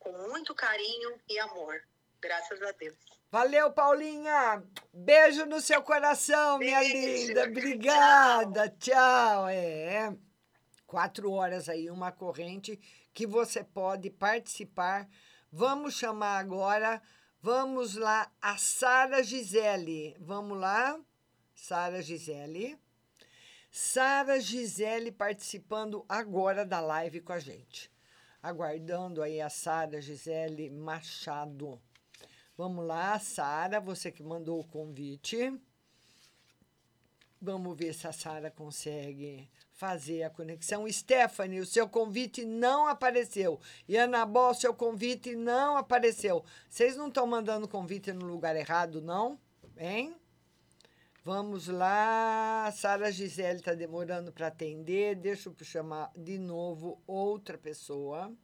com muito carinho e amor. Graças a Deus. Valeu, Paulinha. Beijo no seu coração, minha Beijo. linda. Obrigada. Tchau. É. Quatro horas aí, uma corrente que você pode participar. Vamos chamar agora. Vamos lá, a Sara Gisele. Vamos lá, Sara Gisele. Sara Gisele participando agora da live com a gente. Aguardando aí a Sara Gisele Machado. Vamos lá, Sara, você que mandou o convite. Vamos ver se a Sara consegue fazer a conexão. Stephanie, o seu convite não apareceu. E Anabol, seu convite não apareceu. Vocês não estão mandando convite no lugar errado, não? Hein? Vamos lá. Sara Gisele está demorando para atender. Deixa eu chamar de novo outra pessoa.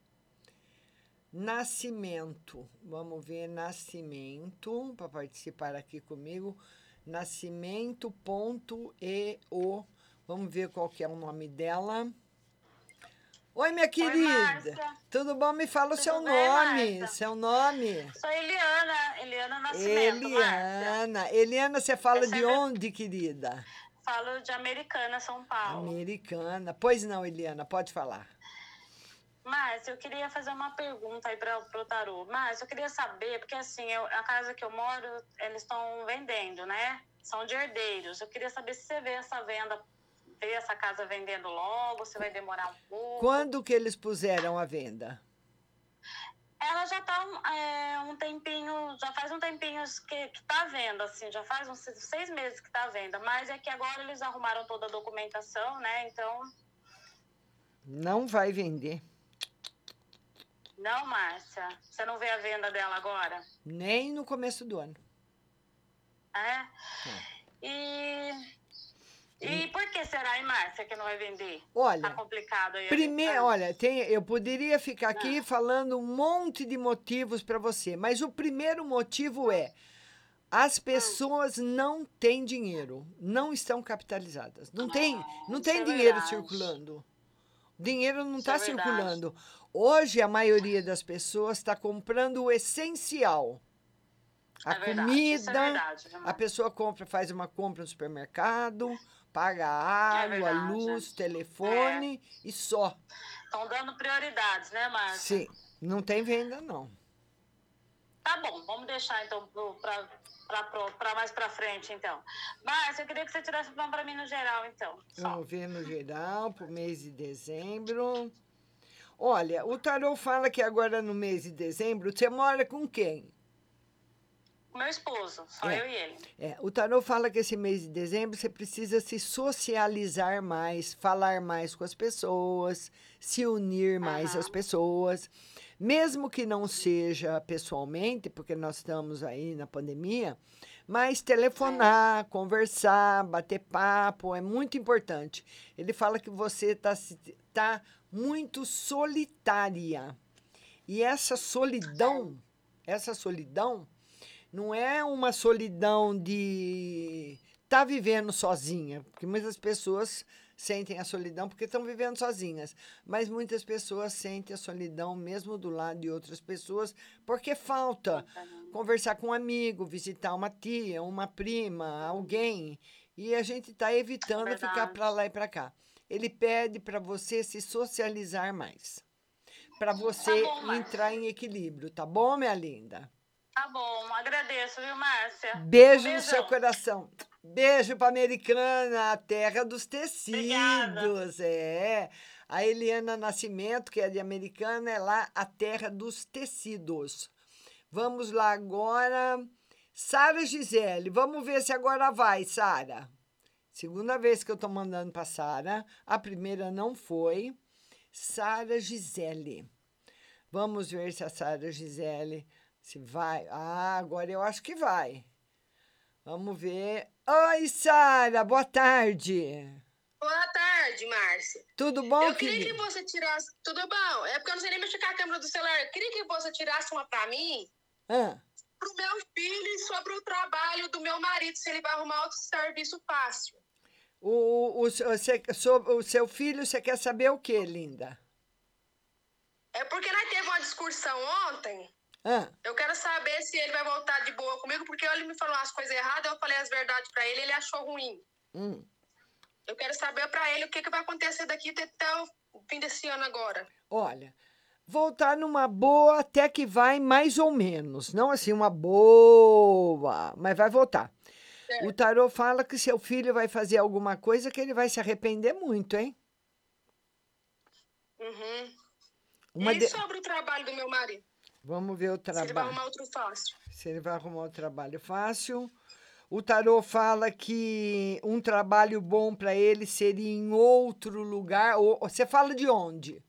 Nascimento. Vamos ver Nascimento para participar aqui comigo. Nascimento.eo. Vamos ver qual que é o nome dela. Oi, minha querida. Márcia. Tudo bom? Me fala o Tudo seu bem, nome. Márcia? Seu nome. Sou Eliana, Eliana Nascimento. Eliana. Eliana, você fala Essa de é ver- onde, querida? Falo de Americana, São Paulo. Americana. Pois não, Eliana, pode falar. Márcia, eu queria fazer uma pergunta aí para o Tarô. Márcia, eu queria saber, porque assim, eu- a casa que eu moro, eles estão vendendo, né? São de herdeiros. Eu queria saber se você vê essa venda, vê essa casa vendendo logo, se vai demorar um pouco. Quando que eles puseram a venda? Ela já tá um, é, um tempinho, já faz um tempinho que, que tá à venda, assim, já faz uns seis- meses que tá à venda. Mas é que agora eles arrumaram toda a documentação, né? Então, Não vai vender. Não, Márcia, você não vê a venda dela agora? Nem no começo do ano. É? E. E por que será, hein, Márcia, que não vai vender? Olha, Tá complicado aí. Primeiro, Ah. olha, tem, eu poderia ficar aqui falando um monte de motivos para você, mas o primeiro motivo é as pessoas não têm dinheiro, não estão capitalizadas. Não tem, não tem é dinheiro verdade. circulando. O dinheiro não está é circulando. Hoje a maioria das pessoas está comprando o essencial. A É verdade, comida, é verdade, viu, a pessoa compra, faz uma compra no supermercado, paga a água, a É verdade. luz, telefone e só. Estão dando prioridades, né, Márcia? Sim, não tem venda não. Tá bom, vamos deixar então para mais para frente, então. Márcia, eu queria que você tirasse o plano para mim no geral, então. Vamos ver no geral, para o mês de dezembro. Olha, o tarô fala que agora no mês de dezembro você mora com quem? Meu esposo, só É. eu e ele. É, o tarô fala que esse mês de dezembro você precisa se socializar mais, falar mais com as pessoas, se unir mais às pessoas, mesmo que não seja pessoalmente, porque nós estamos aí na pandemia, mas telefonar, conversar, bater papo é muito importante. Ele fala que você está tá muito solitária. E essa solidão, essa solidão não é uma solidão de estar tá vivendo sozinha, porque muitas pessoas sentem a solidão porque estão vivendo sozinhas, mas muitas pessoas sentem a solidão mesmo do lado de outras pessoas porque falta conversar com um amigo, visitar uma tia, uma prima, alguém, e a gente está evitando ficar Verdade. para lá e para cá. Ele pede para você se socializar mais, para você bom, Márcia. entrar em equilíbrio, tá bom, minha linda? Tá bom, agradeço, viu, Márcia? Beijo Um no seu coração. Beijo para Americana, a terra dos tecidos. É. A Eliana Nascimento, que é de Americana, é lá a terra dos tecidos. Vamos lá agora. Sara Gisele, vamos ver se agora vai, Sara. Segunda vez que eu tô mandando para Sara. A primeira não foi. Sara Gisele. Vamos ver se a Sara Gisele se vai. Ah, agora eu acho que vai. Vamos ver. Oi, Sara, boa tarde. Boa tarde, Márcia. Tudo bom, Eu queria que você tirasse. Tudo bom? É porque eu não sei nem mexer com a câmera do celular. Eu queria que você tirasse uma pra mim, Ah, pro meu filho e sobre o trabalho do meu marido, se ele vai arrumar outro serviço fácil. O, o, o, você- so- o seu filho, você quer saber o que, linda? É porque nós teve uma discussão ontem. Ah, Eu quero saber se ele vai voltar de boa comigo, porque ele me falou umas coisas erradas, eu falei as verdades pra ele, ele achou ruim. hum. Eu quero saber pra ele o que, que vai acontecer daqui até o fim desse ano agora. Olha, voltar numa boa até que vai mais ou menos. Não assim, uma boa, mas vai voltar. O tarô fala que seu filho vai fazer alguma coisa que ele vai se arrepender muito, hein? Uhum. Uma e de- sobre o trabalho do meu marido? Vamos ver o Se ele vai trabalho. arrumar outro fácil. Se ele vai arrumar um trabalho fácil. O tarô fala que um trabalho bom para ele seria em outro lugar. Ou, você fala de onde?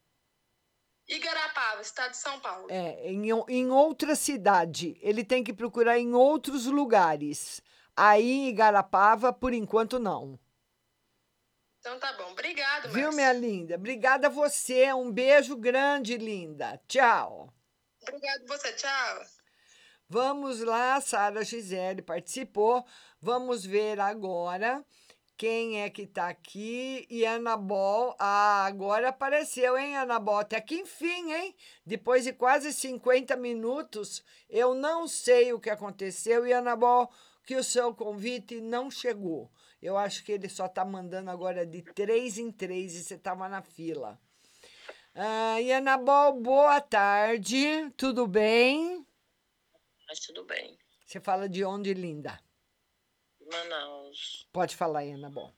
Igarapava, estado de São Paulo. É, em, em outra cidade. Ele tem que procurar em outros lugares. Aí em Igarapava, por enquanto, não. Então tá bom. Obrigado, Viu, Márcia. minha linda? Obrigada a você. Um beijo grande, linda. Tchau. Obrigado você. Tchau. Vamos lá, Sara Gisele participou. Vamos ver agora quem é que tá aqui. E Anabol. Ah, agora apareceu, hein, Anabol? Até que enfim, hein? Depois de quase 50 minutos, eu não sei o que aconteceu. E Anabol, que o seu convite não chegou. Eu acho que ele só tá mandando agora de três em três e você tava na fila. Ah, e Anabol, boa tarde. Tudo bem? Mas tudo bem. Você fala de onde, linda? Manaus. Pode falar aí, Ana Bom.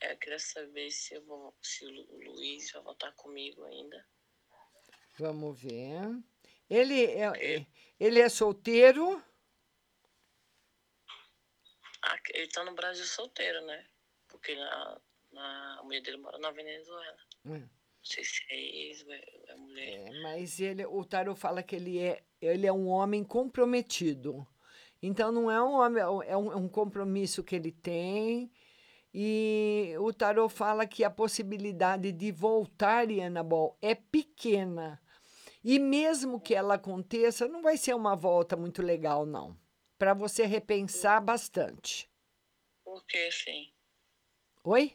É, Eu queria saber se, eu vou, se o Lu- o Luiz vai voltar comigo ainda. Vamos ver. Ele é, ele é solteiro? Ele tá no Brasil solteiro, né? Porque na, na, a mulher dele mora na Venezuela. Hum. Não sei se é ex é, é mulher. É, mas ele, o tarot fala que ele é, ele é um homem comprometido. Então não é um homem, é um, é um compromisso que ele tem. E o tarot fala que a possibilidade de voltar, Anabol, é pequena. E mesmo que ela aconteça, não vai ser uma volta muito legal, não. Para você repensar bastante. Por que, sim? Oi?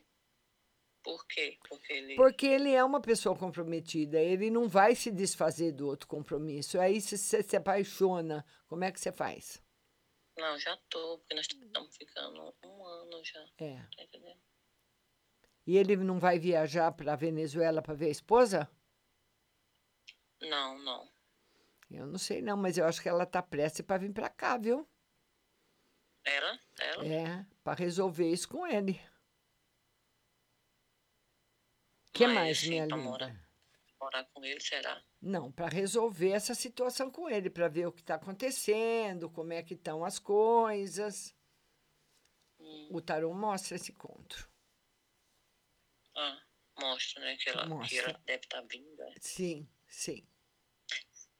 Por quê? Porque ele. Porque ele é uma pessoa comprometida, ele não vai se desfazer do outro compromisso. Aí, se você se apaixona, como é que você faz? Não, já tô, porque nós estamos ficando um ano já. É. Tá entendendo? E ele não vai viajar para Venezuela para ver a esposa? Não, não. Eu não sei não, mas eu acho que ela tá prestes para vir para cá, viu? Ela? Ela? É, para resolver isso com ele. que Mas, mais, minha linda? morar, morar com ele, será? Não, para resolver essa situação com ele, para ver o que está acontecendo, como é que estão as coisas. O tarô mostra esse encontro. Ah, mostra, né? Que ela, que Mostra. ela deve estar vindo. né? Sim,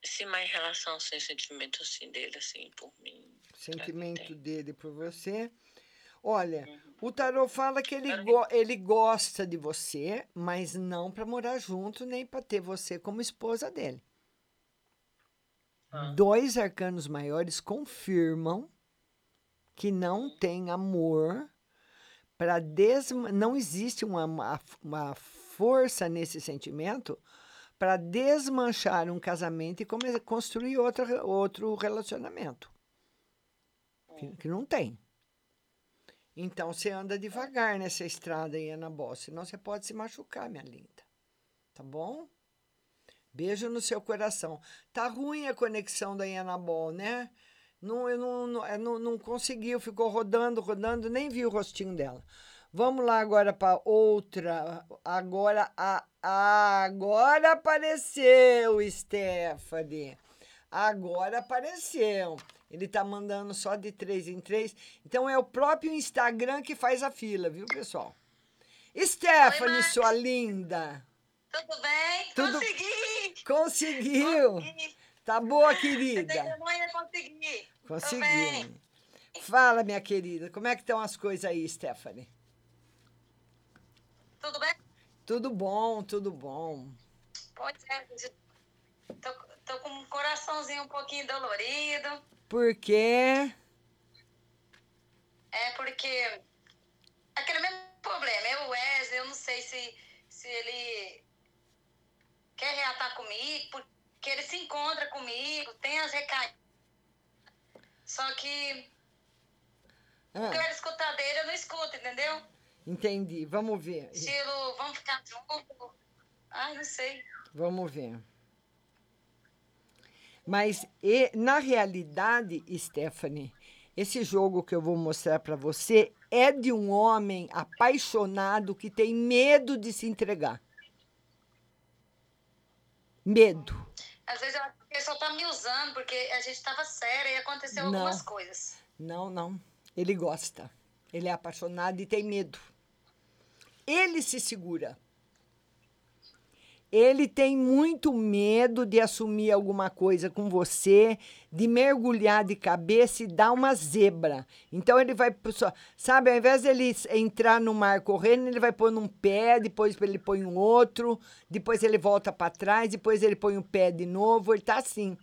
sim. Se mais em relação assim, sentimento assim dele, assim, por mim. sentimento dele por você. Olha, o tarô fala que ele, go- ele gosta de você, mas não para morar junto nem para ter você como esposa dele. Dois arcanos maiores confirmam que não tem amor para desma não existe uma, uma, uma força nesse sentimento para desmanchar um casamento e come- construir outra, outro relacionamento. Que, que não tem. Então você anda devagar nessa estrada aí, Anabol, senão você pode se machucar, minha linda. Tá bom? Beijo no seu coração. Tá ruim a conexão da Anabol, né? Não, eu não, não, não, não conseguiu, ficou rodando, rodando, nem vi o rostinho dela. Vamos lá agora para outra. Agora, a, agora apareceu, Stephanie. Agora apareceu. Ele tá mandando só de três em três. Então é o próprio Instagram que faz a fila, viu, pessoal? Stephanie, sua linda. tudo bem? Tudo- Consegui! Conseguiu! Tá boa, querida? Testemunha, consegui. Consegui. Fala, minha querida, como é que estão as coisas aí, Stephanie? Tudo bem? Tudo bom, tudo bom. Pois é, tô, tô com um coraçãozinho um pouquinho dolorido. Por quê? É porque aquele mesmo problema, eu, o Wesley, eu não sei se, se ele quer reatar comigo, porque ele se encontra comigo, tem as recaídas. Só que o que eu Ah, quero escutar dele, eu não escuto, entendeu? Entendi, vamos ver. Estilo, vamos ficar juntos. Ai, não sei. Vamos ver. Mas e, na realidade, Stephanie, esse jogo que eu vou mostrar para você é de um homem apaixonado que tem medo de se entregar. Medo. Às vezes eu acho que a pessoa tá me usando, porque a gente tava séria e aconteceu Não. algumas coisas. Não, não. Ele gosta. Ele é apaixonado e tem medo. Ele se segura. Ele tem muito medo de assumir alguma coisa com você, de mergulhar de cabeça e dar uma zebra. Então ele vai, sabe, ao invés dele entrar no mar correndo, ele vai pôr num pé, depois ele põe um outro, depois ele volta para trás, depois ele põe um pé de novo. Ele tá assim.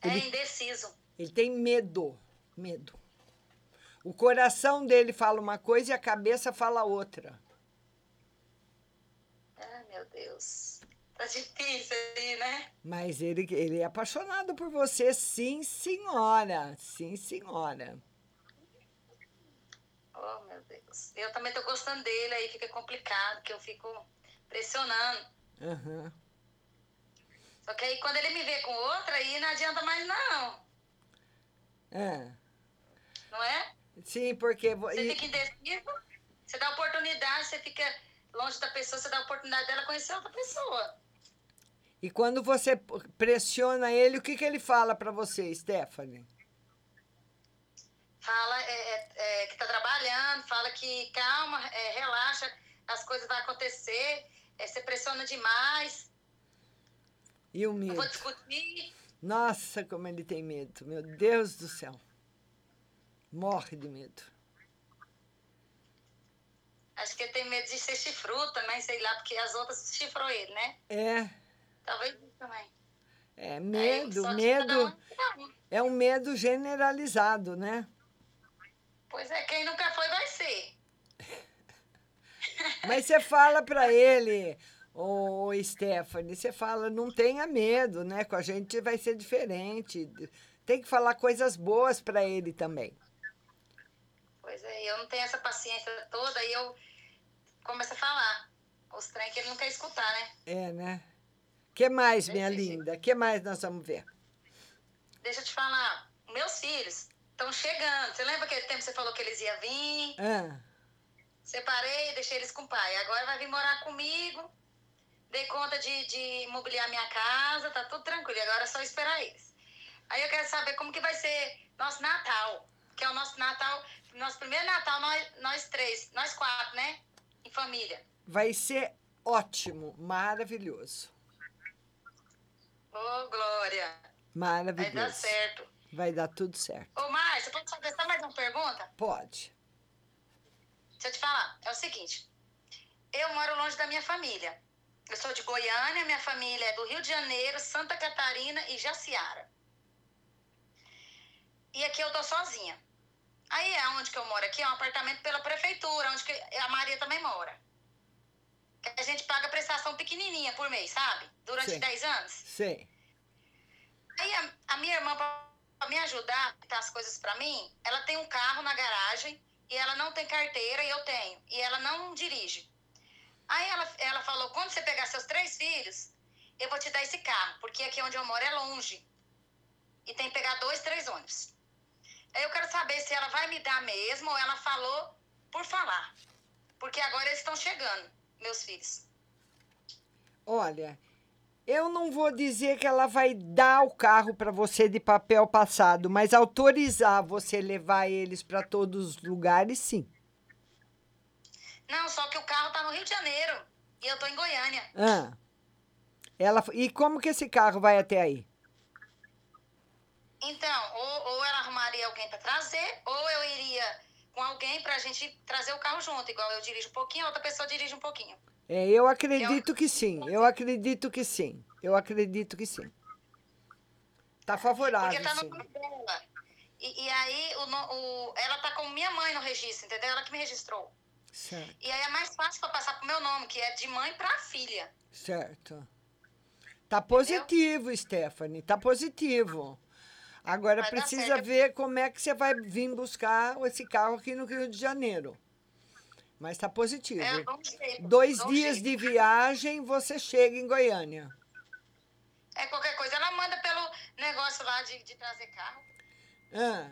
É indeciso. Ele tem medo, medo. O coração dele fala uma coisa e a cabeça fala outra. Ai, meu Deus. Tá difícil aí, né? Mas ele, ele é apaixonado por você, sim, senhora. Sim, senhora. Oh, meu Deus. Eu também tô gostando dele, aí fica complicado, que eu fico pressionando. Aham. Só que aí quando ele me vê com outra, aí não adianta mais não, É. não é? Sim, porque. vo- Você e- fica indeciso, você dá oportunidade, você fica longe da pessoa, você dá oportunidade dela conhecer outra pessoa. E quando você pressiona ele, o que, que ele fala pra você, Stephanie? Fala é, é, é, que tá trabalhando, fala que calma, é, relaxa, as coisas vão acontecer, é, você pressiona demais, E o medo? vou discutir. Nossa, como ele tem medo. Meu Deus do céu. Morre de medo. Acho que ele tem medo de ser chifrudo também, sei lá, porque as outras chifrou ele, né? É, Talvez também. é medo, medo. um é um. Medo generalizado, né? Pois é, quem nunca foi vai ser. Mas você fala pra ele, ô Stephanie, você fala, não tenha medo, né? Com a gente vai ser diferente. Tem que falar coisas boas pra ele também. Pois é, eu não tenho essa paciência toda, aí eu começo a falar. Os trem que ele não quer escutar, né? É, né? que mais, minha linda? que mais nós vamos ver? Deixa eu te falar, meus filhos estão chegando. Você lembra aquele tempo que você falou que eles iam vir? Ah, Separei, deixei eles com o pai. Agora vai vir morar comigo. Dei conta de, de mobiliar minha casa, tá tudo tranquilo. E agora é só esperar eles. Aí eu quero saber como que vai ser nosso Natal. Que é o nosso Natal, nosso primeiro Natal, nós, nós três, nós quatro, né? Em família. vai ser ótimo, maravilhoso. Ô, Glória. Maravilhoso. Vai dar certo. Vai dar tudo certo. Ô, Márcia, pode fazer só mais uma pergunta? Pode. Deixa eu te falar. É o seguinte. Eu moro longe da minha família. Eu sou de Goiânia, minha família é do Rio de Janeiro, Santa Catarina e Jaciara. E aqui eu tô sozinha. Aí é onde que eu moro aqui, é um apartamento pela prefeitura, onde a Maria também mora. Que a gente paga prestação pequenininha por mês, sabe? Durante Sim. 10 anos. Sei. Aí a, a minha irmã, pra me ajudar a as coisas pra mim, ela tem um carro na garagem e ela não tem carteira e eu tenho. E ela não dirige. Aí ela, ela falou: quando você pegar seus três filhos, eu vou te dar esse carro, porque aqui onde eu moro é longe. E tem que pegar dois, três ônibus. Eu quero saber se ela vai me dar mesmo ou ela falou por falar. Porque agora eles estão chegando, meus filhos. Olha, eu não vou dizer que ela vai dar o carro para você de papel passado, mas autorizar você levar eles para todos os lugares, sim. Não, só que o carro tá no Rio de Janeiro. E eu tô em Goiânia. Ah. Ela, e como que esse carro vai até aí? Então, ou, ou ela arrumaria alguém para trazer, ou eu iria com alguém pra gente trazer o carro junto. Igual eu dirijo um pouquinho, a outra pessoa dirige um pouquinho. É, eu acredito que sim. Eu acredito que sim. Eu acredito que sim. Tá favorável, Porque tá no nome dela. E, e aí, o, o- ela tá com minha mãe no registro, entendeu? Ela que me registrou. Certo. E aí é mais fácil pra passar pro meu nome, que é de mãe pra filha. Certo. Tá positivo, Stephanie. Tá positivo. Agora Vai precisa ver como é que você vai vir buscar esse carro aqui no Rio de Janeiro. Mas tá positivo. É, Dois um dias de viagem, você chega em Goiânia. É qualquer coisa. Ela manda pelo negócio lá de, de trazer carro, Ah,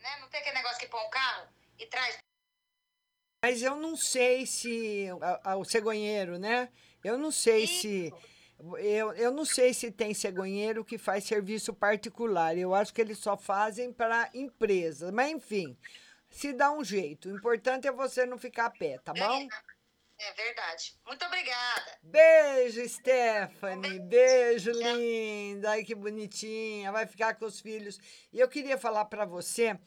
né? Não tem aquele negócio que põe um carro e traz. mas eu não sei se o cegonheiro, né? Eu não sei se eu, eu não sei se tem cegonheiro que faz serviço particular. Eu acho que eles só fazem para empresas. Mas enfim, se dá um jeito. O importante é você não ficar a pé, tá bom? É verdade. Muito obrigada. Beijo, Stephanie. Beijo, linda. Ai, que bonitinha. Vai ficar com os filhos. E eu queria falar para você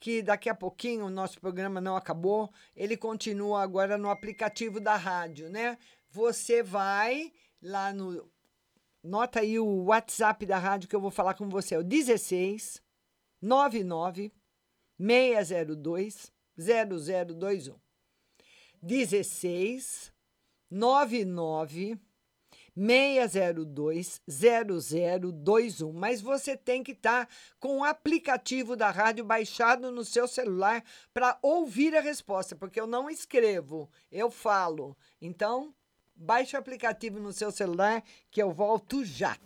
que daqui a pouquinho o nosso programa não acabou. Ele continua agora no aplicativo da rádio, né? Você vai lá no. Nota aí o WhatsApp da rádio que eu vou falar com você. É o 16 99 602 0021. 16 99 602 0021. Mas você tem que estar com o aplicativo da rádio baixado no seu celular para ouvir a resposta, porque eu não escrevo, eu falo. Então, baixe o aplicativo no seu celular que eu volto já.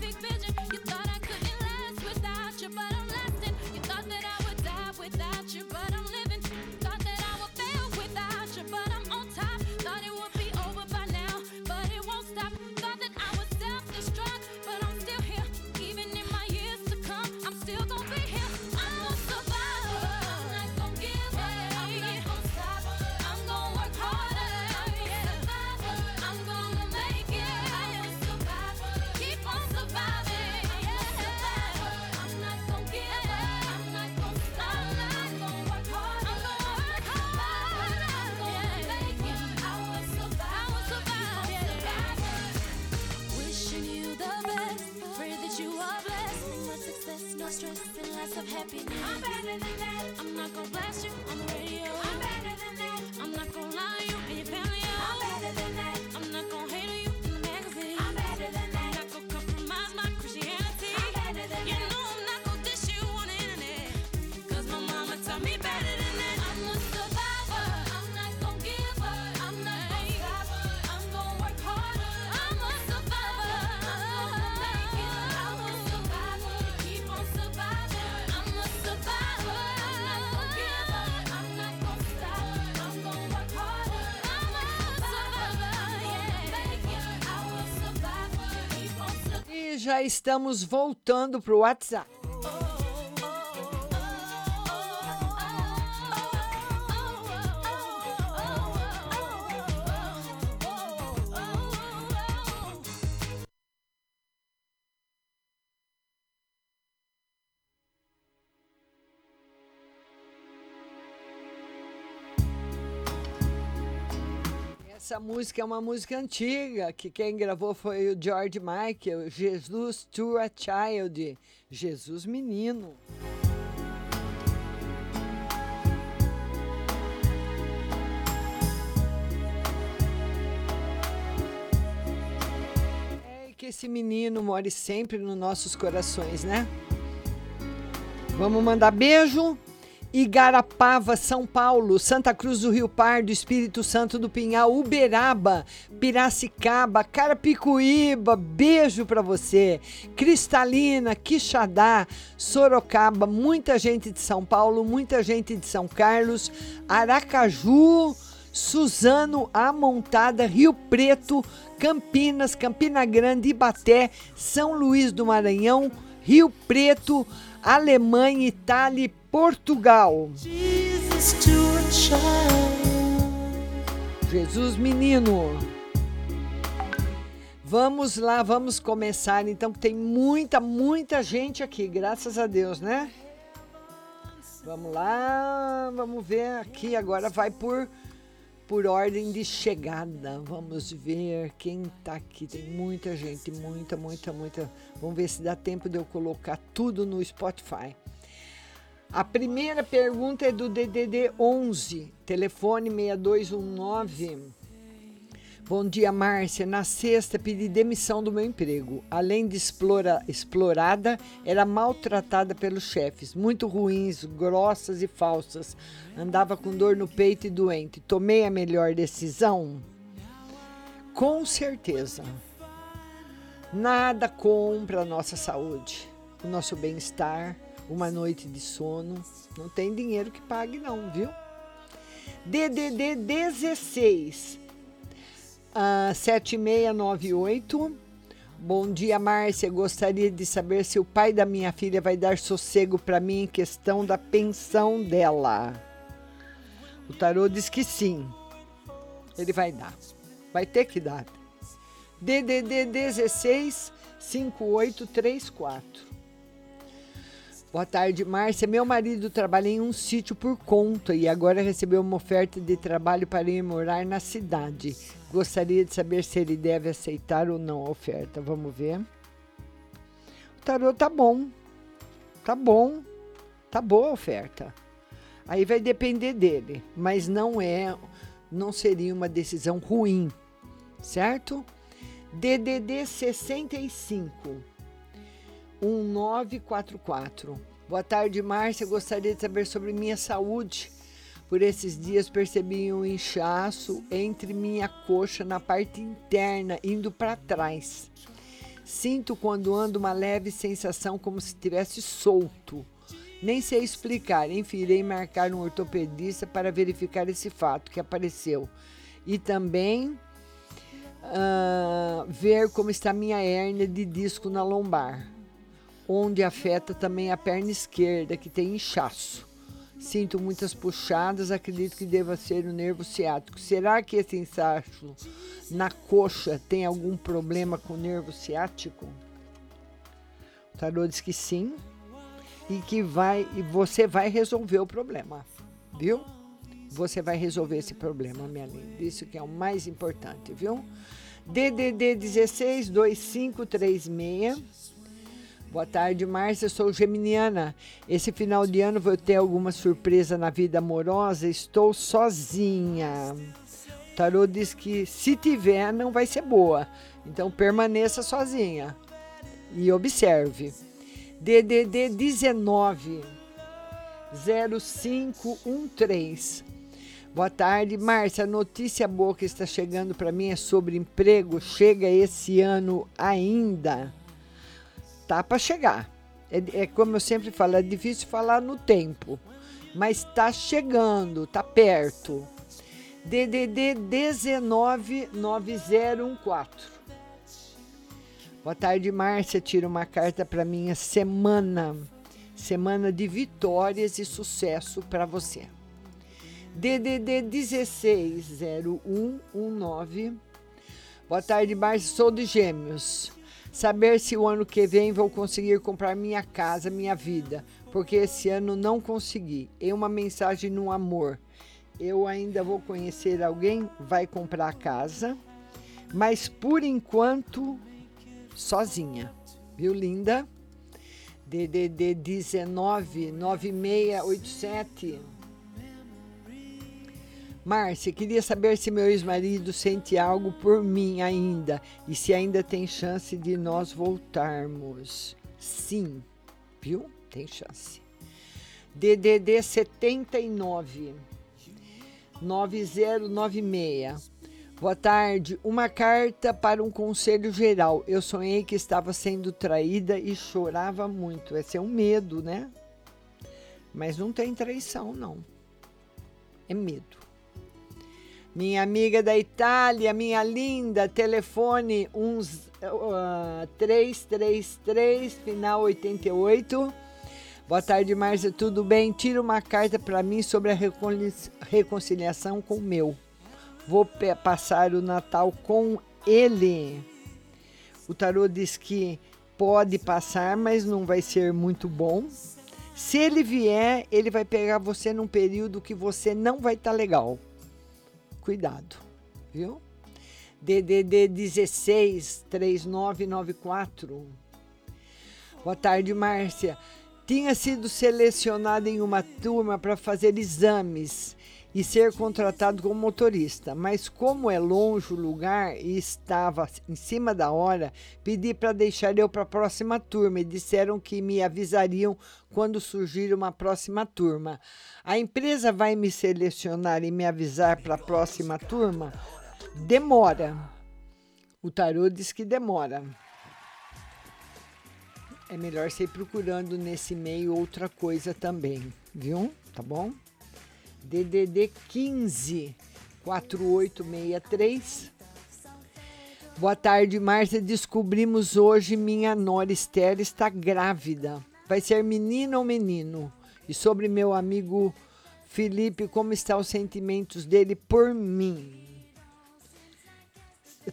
Perfect stress, and lots of happiness. Já estamos voltando pro WhatsApp. Música é uma música antiga, que quem gravou foi o George Michael, Jesus to a Child, Jesus Menino. É que esse menino more sempre nos nossos corações, né? Vamos mandar beijo. Igarapava, São Paulo, Santa Cruz do Rio Pardo, Espírito Santo do Pinhal, Uberaba, Piracicaba, Carapicuíba, beijo para você. Cristalina, Quixadá, Sorocaba, muita gente de São Paulo, muita gente de São Carlos, Aracaju, Suzano, Amontada, Rio Preto, Campinas, Campina Grande, Ibaté, São Luís do Maranhão, Rio Preto, Alemanha, Itália Portugal. Jesus menino. Vamos lá, vamos começar então, que tem muita, muita gente aqui, graças a Deus, né? Vamos lá, vamos ver aqui agora vai por por ordem de chegada. Vamos ver quem tá aqui. Tem muita gente, muita, muita, muita. Vamos ver se dá tempo de eu colocar tudo no Spotify. A primeira pergunta é do DDD 11, telefone 6219. Bom dia, Márcia. Na sexta, pedi demissão do meu emprego. Além de explora, explorada, era maltratada pelos chefes, muito ruins, grossas e falsas. Andava com dor no peito e doente. Tomei a melhor decisão? Com certeza. Nada compra a nossa saúde, o nosso bem-estar, uma noite de sono. Não tem dinheiro que pague, não, viu? DDD 16 ah, 7698. Bom dia, Márcia. Gostaria de saber se o pai da minha filha vai dar sossego para mim em questão da pensão dela. O tarô diz que sim. Ele vai dar. Vai ter que dar. DDD 16 5834. Boa tarde, Márcia. Meu marido trabalha em um sítio por conta e agora recebeu uma oferta de trabalho para ir morar na cidade. Gostaria de saber se ele deve aceitar ou não a oferta. Vamos ver. O tarô tá bom. Tá bom. Tá boa a oferta. Aí vai depender dele, mas não é, não seria uma decisão ruim, certo? DDD 65 1944. Boa tarde, Márcia. Gostaria de saber sobre minha saúde. Por esses dias percebi um inchaço entre minha coxa na parte interna, indo para trás. Sinto quando ando uma leve sensação como se tivesse solto. Nem sei explicar, enfim, irei marcar um ortopedista para verificar esse fato que apareceu. E também uh, ver como está minha hérnia de disco na lombar onde afeta também a perna esquerda, que tem inchaço. Sinto muitas puxadas, acredito que deva ser o nervo ciático. Será que esse inchaço na coxa tem algum problema com o nervo ciático? O tarô diz que sim e que vai e você vai resolver o problema, viu? Você vai resolver esse problema, minha linda. Isso que é o mais importante, viu? DDD 16 2536 Boa tarde, Márcia. Sou geminiana. Esse final de ano vou ter alguma surpresa na vida amorosa. Estou sozinha. O tarô diz que se tiver, não vai ser boa. Então permaneça sozinha e observe. DDD 19 0513. Boa tarde, Márcia. A notícia boa que está chegando para mim é sobre emprego. Chega esse ano ainda tá para chegar. É, é, como eu sempre falo, é difícil falar no tempo, mas está chegando, está perto. DDD 199014. Boa tarde, Márcia. Tira uma carta para minha semana. Semana de vitórias e sucesso para você. DDD 160119. Boa tarde, Márcia. Sou de Gêmeos saber se o ano que vem vou conseguir comprar minha casa, minha vida, porque esse ano não consegui. É uma mensagem no amor. Eu ainda vou conhecer alguém, vai comprar a casa, mas por enquanto sozinha. Viu, linda? DDD 19 9687 Márcia, queria saber se meu ex-marido sente algo por mim ainda e se ainda tem chance de nós voltarmos. Sim, viu? Tem chance. DDD 79 9096. Boa tarde. Uma carta para um conselho geral. Eu sonhei que estava sendo traída e chorava muito. Esse é um medo, né? Mas não tem traição, não. É medo. Minha amiga da Itália, minha linda, telefone uns, uh, 333, final 88. Boa tarde, Márcia, tudo bem? Tira uma carta para mim sobre a reconciliação com o meu. Vou passar o Natal com ele. O tarô diz que pode passar, mas não vai ser muito bom. Se ele vier, ele vai pegar você num período que você não vai estar tá legal cuidado, viu? DDD 16 3994. Boa tarde, Márcia. Tinha sido selecionada em uma turma para fazer exames e ser contratado como motorista, mas como é longe o lugar e estava em cima da hora, pedi para deixar eu para a próxima turma e disseram que me avisariam quando surgir uma próxima turma. A empresa vai me selecionar e me avisar para a próxima turma? Demora. O tarô diz que demora. É melhor você ir procurando nesse meio outra coisa também, viu? Tá bom? DDD 15 4863. Boa tarde, Márcia. Descobrimos hoje minha nora Esther está grávida. Vai ser menino ou menino? E sobre meu amigo Felipe, como estão os sentimentos dele por mim?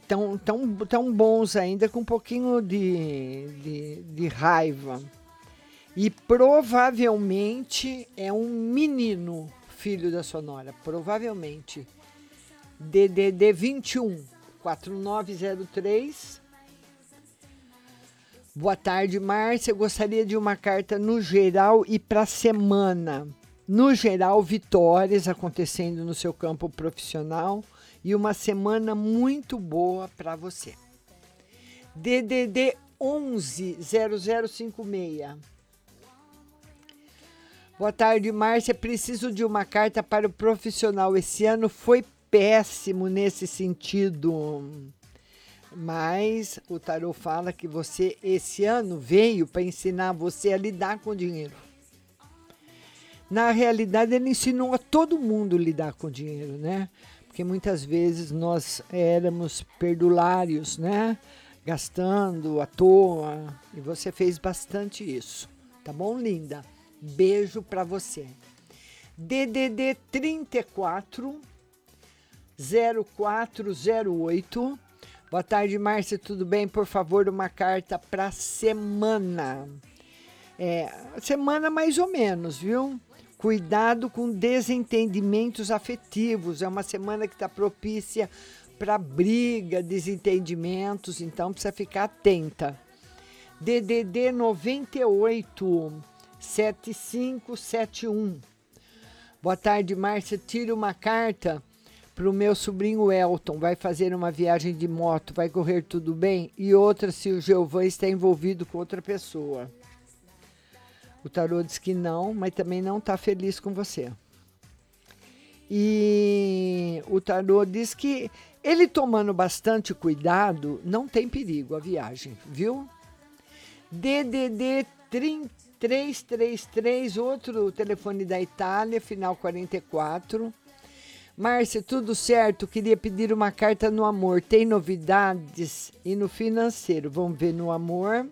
tão, tão, tão bons ainda, com um pouquinho de, de, de raiva. E provavelmente é um menino, filho da Sonora. Provavelmente. DDD 21 4903. Boa tarde, Márcia. Eu gostaria de uma carta no geral e para semana. No geral, vitórias acontecendo no seu campo profissional e uma semana muito boa para você. DDD 11 0056. Boa tarde, Márcia. Preciso de uma carta para o profissional. Esse ano foi péssimo nesse sentido. Mas o tarot fala que você esse ano veio para ensinar você a lidar com o dinheiro. Na realidade, ele ensinou a todo mundo lidar com o dinheiro, né? Porque muitas vezes nós éramos perdulários, né? Gastando à toa. E você fez bastante isso. Tá bom, linda? Beijo para você. DDD 34 0408. Boa tarde, Márcia, tudo bem? Por favor, uma carta para semana. É, semana mais ou menos, viu? Cuidado com desentendimentos afetivos. É uma semana que está propícia para briga, desentendimentos, então precisa ficar atenta. DDD 98 7571. Boa tarde, Márcia. Tira uma carta para o meu sobrinho Elton. Vai fazer uma viagem de moto. Vai correr tudo bem? E outra, se o Geovan está envolvido com outra pessoa. O tarô diz que não, mas também não está feliz com você. E o tarô diz que ele tomando bastante cuidado, não tem perigo a viagem, viu? DDD 333, outro telefone da Itália, final 44. Márcia, tudo certo? Queria pedir uma carta no amor. Tem novidades? E no financeiro? Vamos ver no amor.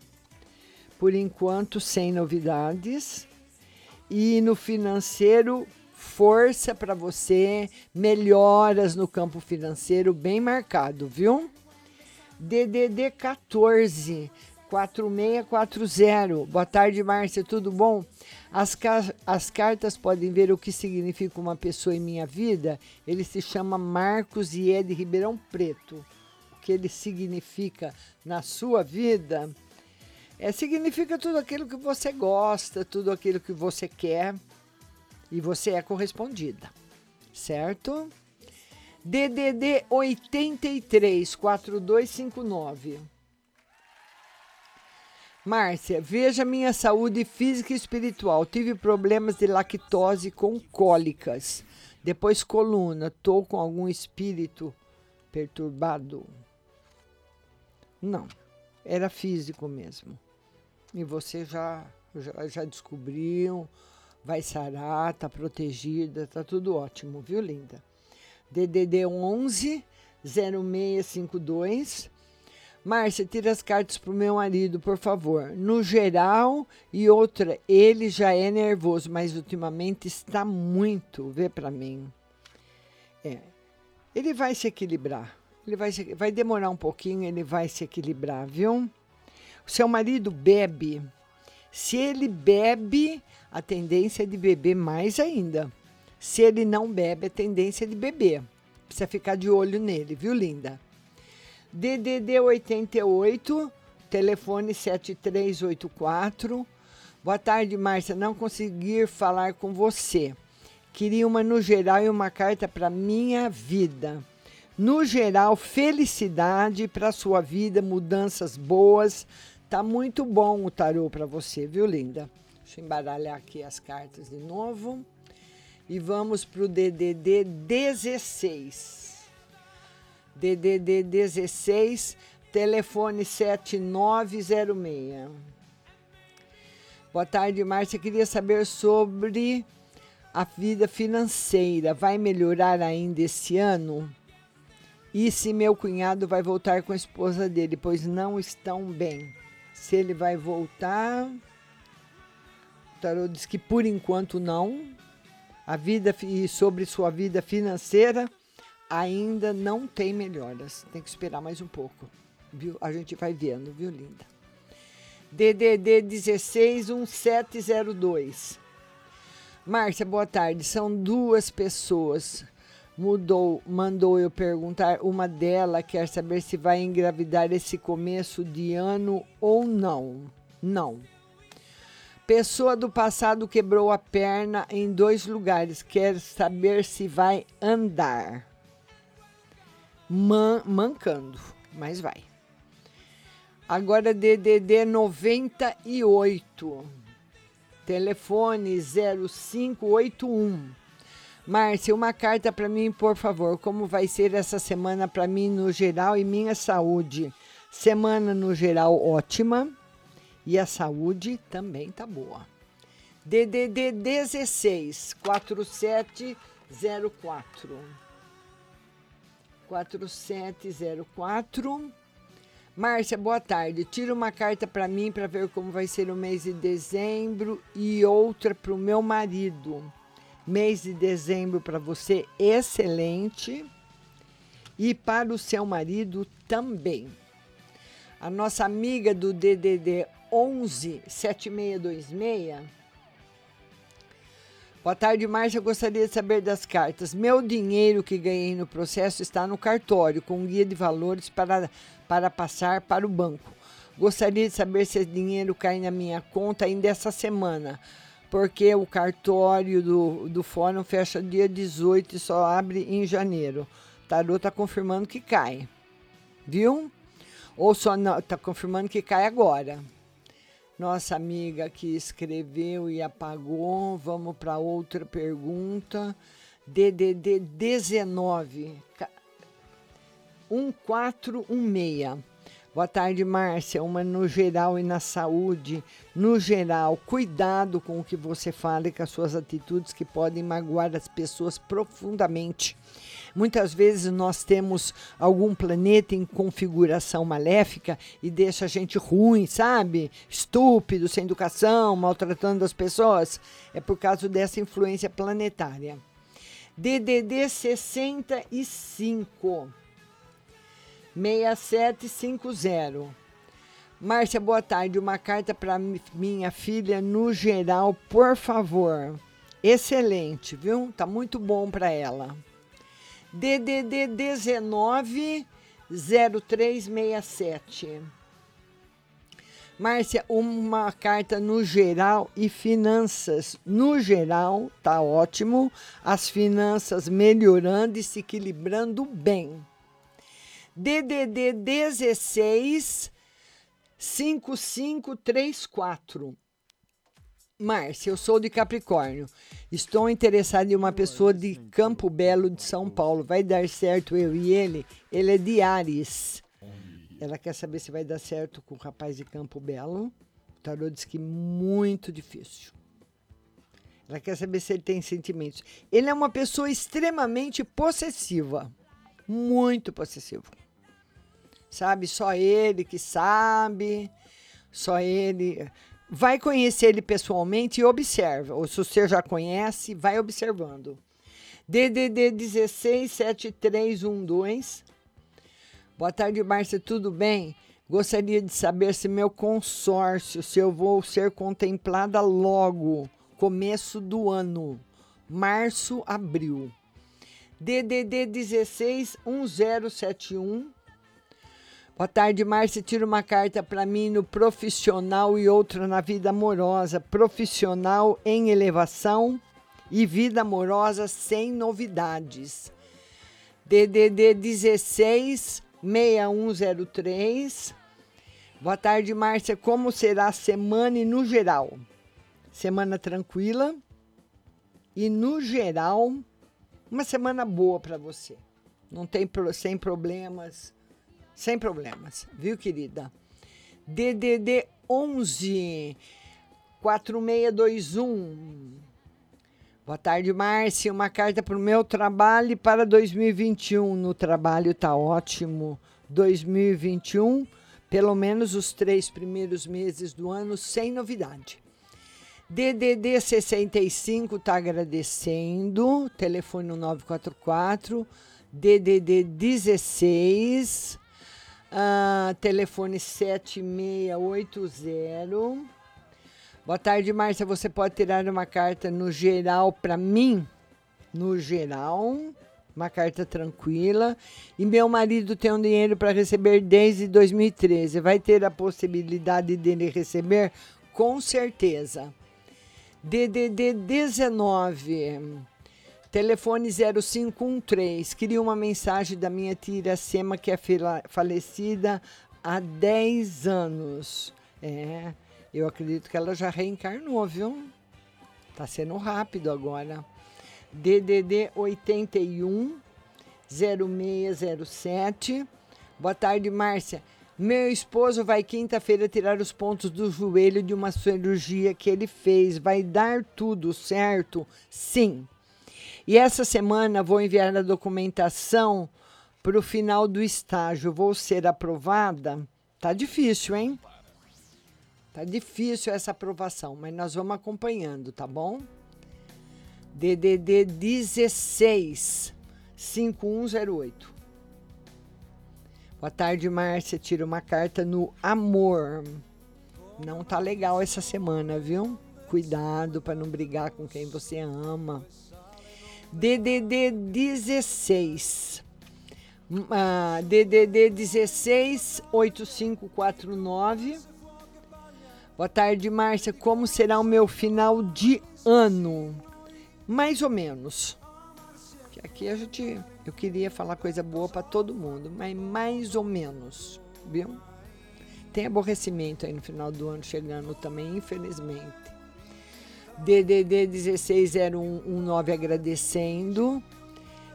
Por enquanto, sem novidades. E no financeiro, força para você, melhoras no campo financeiro, bem marcado, viu? DDD 14 4640. Boa tarde, Márcia, tudo bom? As, ca as cartas podem ver o que significa uma pessoa em minha vida. Ele se chama Marcos e é de Ribeirão Preto. O que ele significa na sua vida? É, significa tudo aquilo que você gosta, tudo aquilo que você quer e você é correspondida, certo? DDD 83 4259. Márcia, veja minha saúde física e espiritual. Tive problemas de lactose com cólicas. Depois coluna. Tô com algum espírito perturbado? Não. Era físico mesmo. E você já, já, já descobriu, vai sarar, tá protegida, tá tudo ótimo, viu, linda? DDD 11 0652. Márcia, tira as cartas pro meu marido, por favor. No geral, e outra, ele já é nervoso, mas ultimamente está muito. Vê para mim. É. Ele vai se equilibrar. Ele vai, se, vai demorar um pouquinho, ele vai se equilibrar, viu? O seu marido bebe. Se ele bebe, a tendência é de beber mais ainda. Se ele não bebe, a tendência é de beber. Precisa ficar de olho nele, viu, linda? DDD 88, telefone 7384. Boa tarde, Márcia. Não consegui falar com você. Queria uma no geral e uma carta para minha vida. No geral, felicidade para sua vida, mudanças boas, Tá muito bom o tarô para você, viu, linda? Deixa eu embaralhar aqui as cartas de novo. E vamos para o DDD 16. DDD 16, telefone 7906. Boa tarde, Márcia. Queria saber sobre a vida financeira. Vai melhorar ainda esse ano? E se meu cunhado vai voltar com a esposa dele, pois não estão bem? se ele vai voltar. O tarô diz que por enquanto não. A vida e sobre sua vida financeira, ainda não tem melhoras. Tem que esperar mais um pouco. Viu? A gente vai vendo, viu, linda? DDD 161702. Márcia, boa tarde. São duas pessoas. Mudou, mandou eu perguntar. Uma dela quer saber se vai engravidar esse começo de ano ou não. Não. Pessoa do passado quebrou a perna em dois lugares. Quer saber se vai andar. Man, mancando, mas vai. Agora DDD 98. Telefone 0581. Márcia, uma carta para mim, por favor. Como vai ser essa semana para mim no geral e minha saúde? Semana no geral ótima e a saúde também tá boa. DDD 16 4704. 4704. Márcia, boa tarde. Tira uma carta para mim para ver como vai ser o mês de dezembro e outra para o meu marido. Mês de dezembro para você, excelente. E para o seu marido também. A nossa amiga do DDD 11 7626. Boa tarde, Márcia. Gostaria de saber das cartas. Meu dinheiro que ganhei no processo está no cartório, com guia de valores para para passar para o banco. Gostaria de saber se esse dinheiro cai na minha conta ainda essa semana, porque o cartório do, do fórum fecha dia 18 e só abre em janeiro. Tarô está confirmando que cai, viu? Ou só está confirmando que cai agora. Nossa amiga que escreveu e apagou. Vamos para outra pergunta. DDD 19. 1416. Boa tarde, Márcia. Uma no geral e na saúde. No geral, cuidado com o que você fala e com as suas atitudes que podem magoar as pessoas profundamente. Muitas vezes nós temos algum planeta em configuração maléfica e deixa a gente ruim, sabe? Estúpido, sem educação, maltratando as pessoas. É por causa dessa influência planetária. DDD 65. 6750. Márcia, boa tarde. Uma carta para minha filha no geral, por favor. Excelente, viu? Tá muito bom para ela. DDD 19 0367. Márcia, uma carta no geral e finanças. No geral, tá ótimo. As finanças melhorando e se equilibrando bem. DDD 16 5534. Márcia, eu sou de Capricórnio. Estou interessada em uma pessoa de Campo Belo de São Paulo. Vai dar certo eu e ele? Ele é de Ares. Ela quer saber se vai dar certo com o rapaz de Campo Belo. O tarô diz que muito difícil. Ela quer saber se ele tem sentimentos. Ele é uma pessoa extremamente possessiva. Muito possessivo sabe? Só ele que sabe, só ele. Vai conhecer ele pessoalmente e observa. Ou se você já conhece, vai observando. DDD 167312. Boa tarde, Márcia, tudo bem? Gostaria de saber se meu consórcio, se eu vou ser contemplada logo, começo do ano, março, abril. DDD 161071. Boa tarde, Márcia. Tira uma carta para mim no profissional e outra na vida amorosa. Profissional em elevação e vida amorosa sem novidades. DDD 16 6103. Boa tarde, Márcia. Como será a semana e no geral? Semana tranquila e no geral uma semana boa para você. Não tem sem problemas sem problemas, viu, querida? DDD 11 4621. Boa tarde, Márcia. Uma carta para o meu trabalho para 2021. No trabalho tá ótimo. 2021, pelo menos os três primeiros meses do ano, sem novidade. DDD 65 está agradecendo. Telefone 944 DDD 16, ah, telefone 7680. Boa tarde, Márcia. Você pode tirar uma carta no geral para mim? No geral, uma carta tranquila. E meu marido tem um dinheiro para receber desde 2013. Vai ter a possibilidade dele receber? Com certeza. DDD 19, telefone 0513. Queria uma mensagem da minha tia Iracema, que é falecida há 10 anos. É, eu acredito que ela já reencarnou, viu? Tá sendo rápido agora. DDD 81 0607. Boa tarde, Márcia. Meu esposo vai quinta-feira tirar os pontos do joelho de uma cirurgia que ele fez. Vai dar tudo certo? Sim. E essa semana vou enviar a documentação para o final do estágio. Vou ser aprovada? Tá difícil, hein? Tá difícil essa aprovação, mas nós vamos acompanhando, tá bom? DDD 16 5108. Boa tarde, Márcia. Tira uma carta no amor. Não tá legal essa semana, viu? Cuidado para não brigar com quem você ama. DDD 16. Hum, ah, DDD 16 8549. Boa tarde, Márcia. Como será o meu final de ano? Mais ou menos. Aqui a gente, eu queria falar coisa boa para todo mundo, mas mais ou menos, viu? Tem aborrecimento aí no final do ano chegando também, infelizmente. DDD 160119 agradecendo.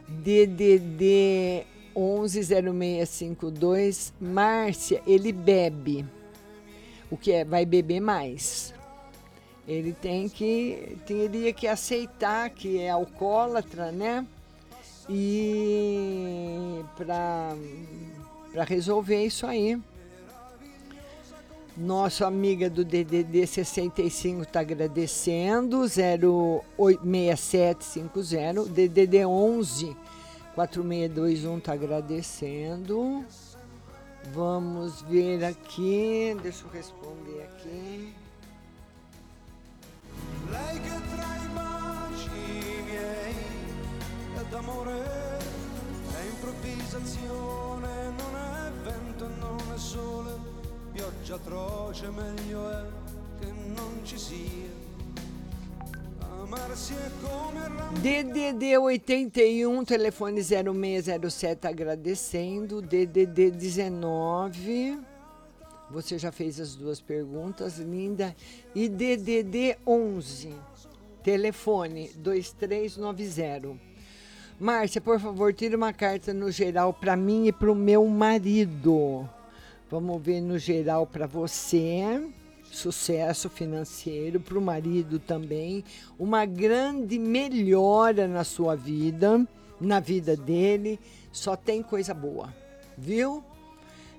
DDD 110652. Márcia, ele bebe. O que é? Vai beber mais. Ele tem que teria que aceitar que é alcoólatra, né? E para para resolver isso aí. Nossa amiga do DDD 65 está agradecendo, 06750. DDD 11 4621 está agradecendo. Vamos ver aqui, deixa eu responder aqui. Lei che tra i baci miei è d'amore, pioggia atroce, meglio è che non ci sia. DDD 81, telefone 0607 agradecendo. DDD 19. Você já fez as duas perguntas, linda. E DDD 11, telefone 2390. Márcia, por favor, tire uma carta no geral para mim e para o meu marido. Vamos ver no geral para você. Sucesso financeiro, para o marido também. Uma grande melhora na sua vida, na vida dele. Só tem coisa boa, viu?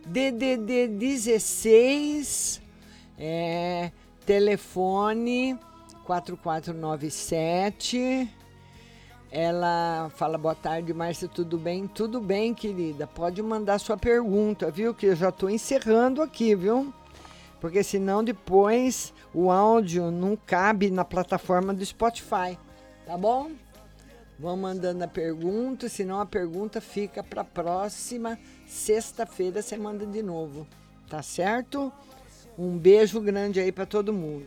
DDD 16, é, telefone 4497. Ela fala, boa tarde, Márcia, tudo bem? Tudo bem, querida. Pode mandar sua pergunta, viu? Que eu já estou encerrando aqui, viu? Porque senão depois o áudio não cabe na plataforma do Spotify, tá bom? Vão mandando a pergunta, senão a pergunta fica para próxima sexta-feira você manda de novo, tá certo? Um beijo grande aí para todo mundo.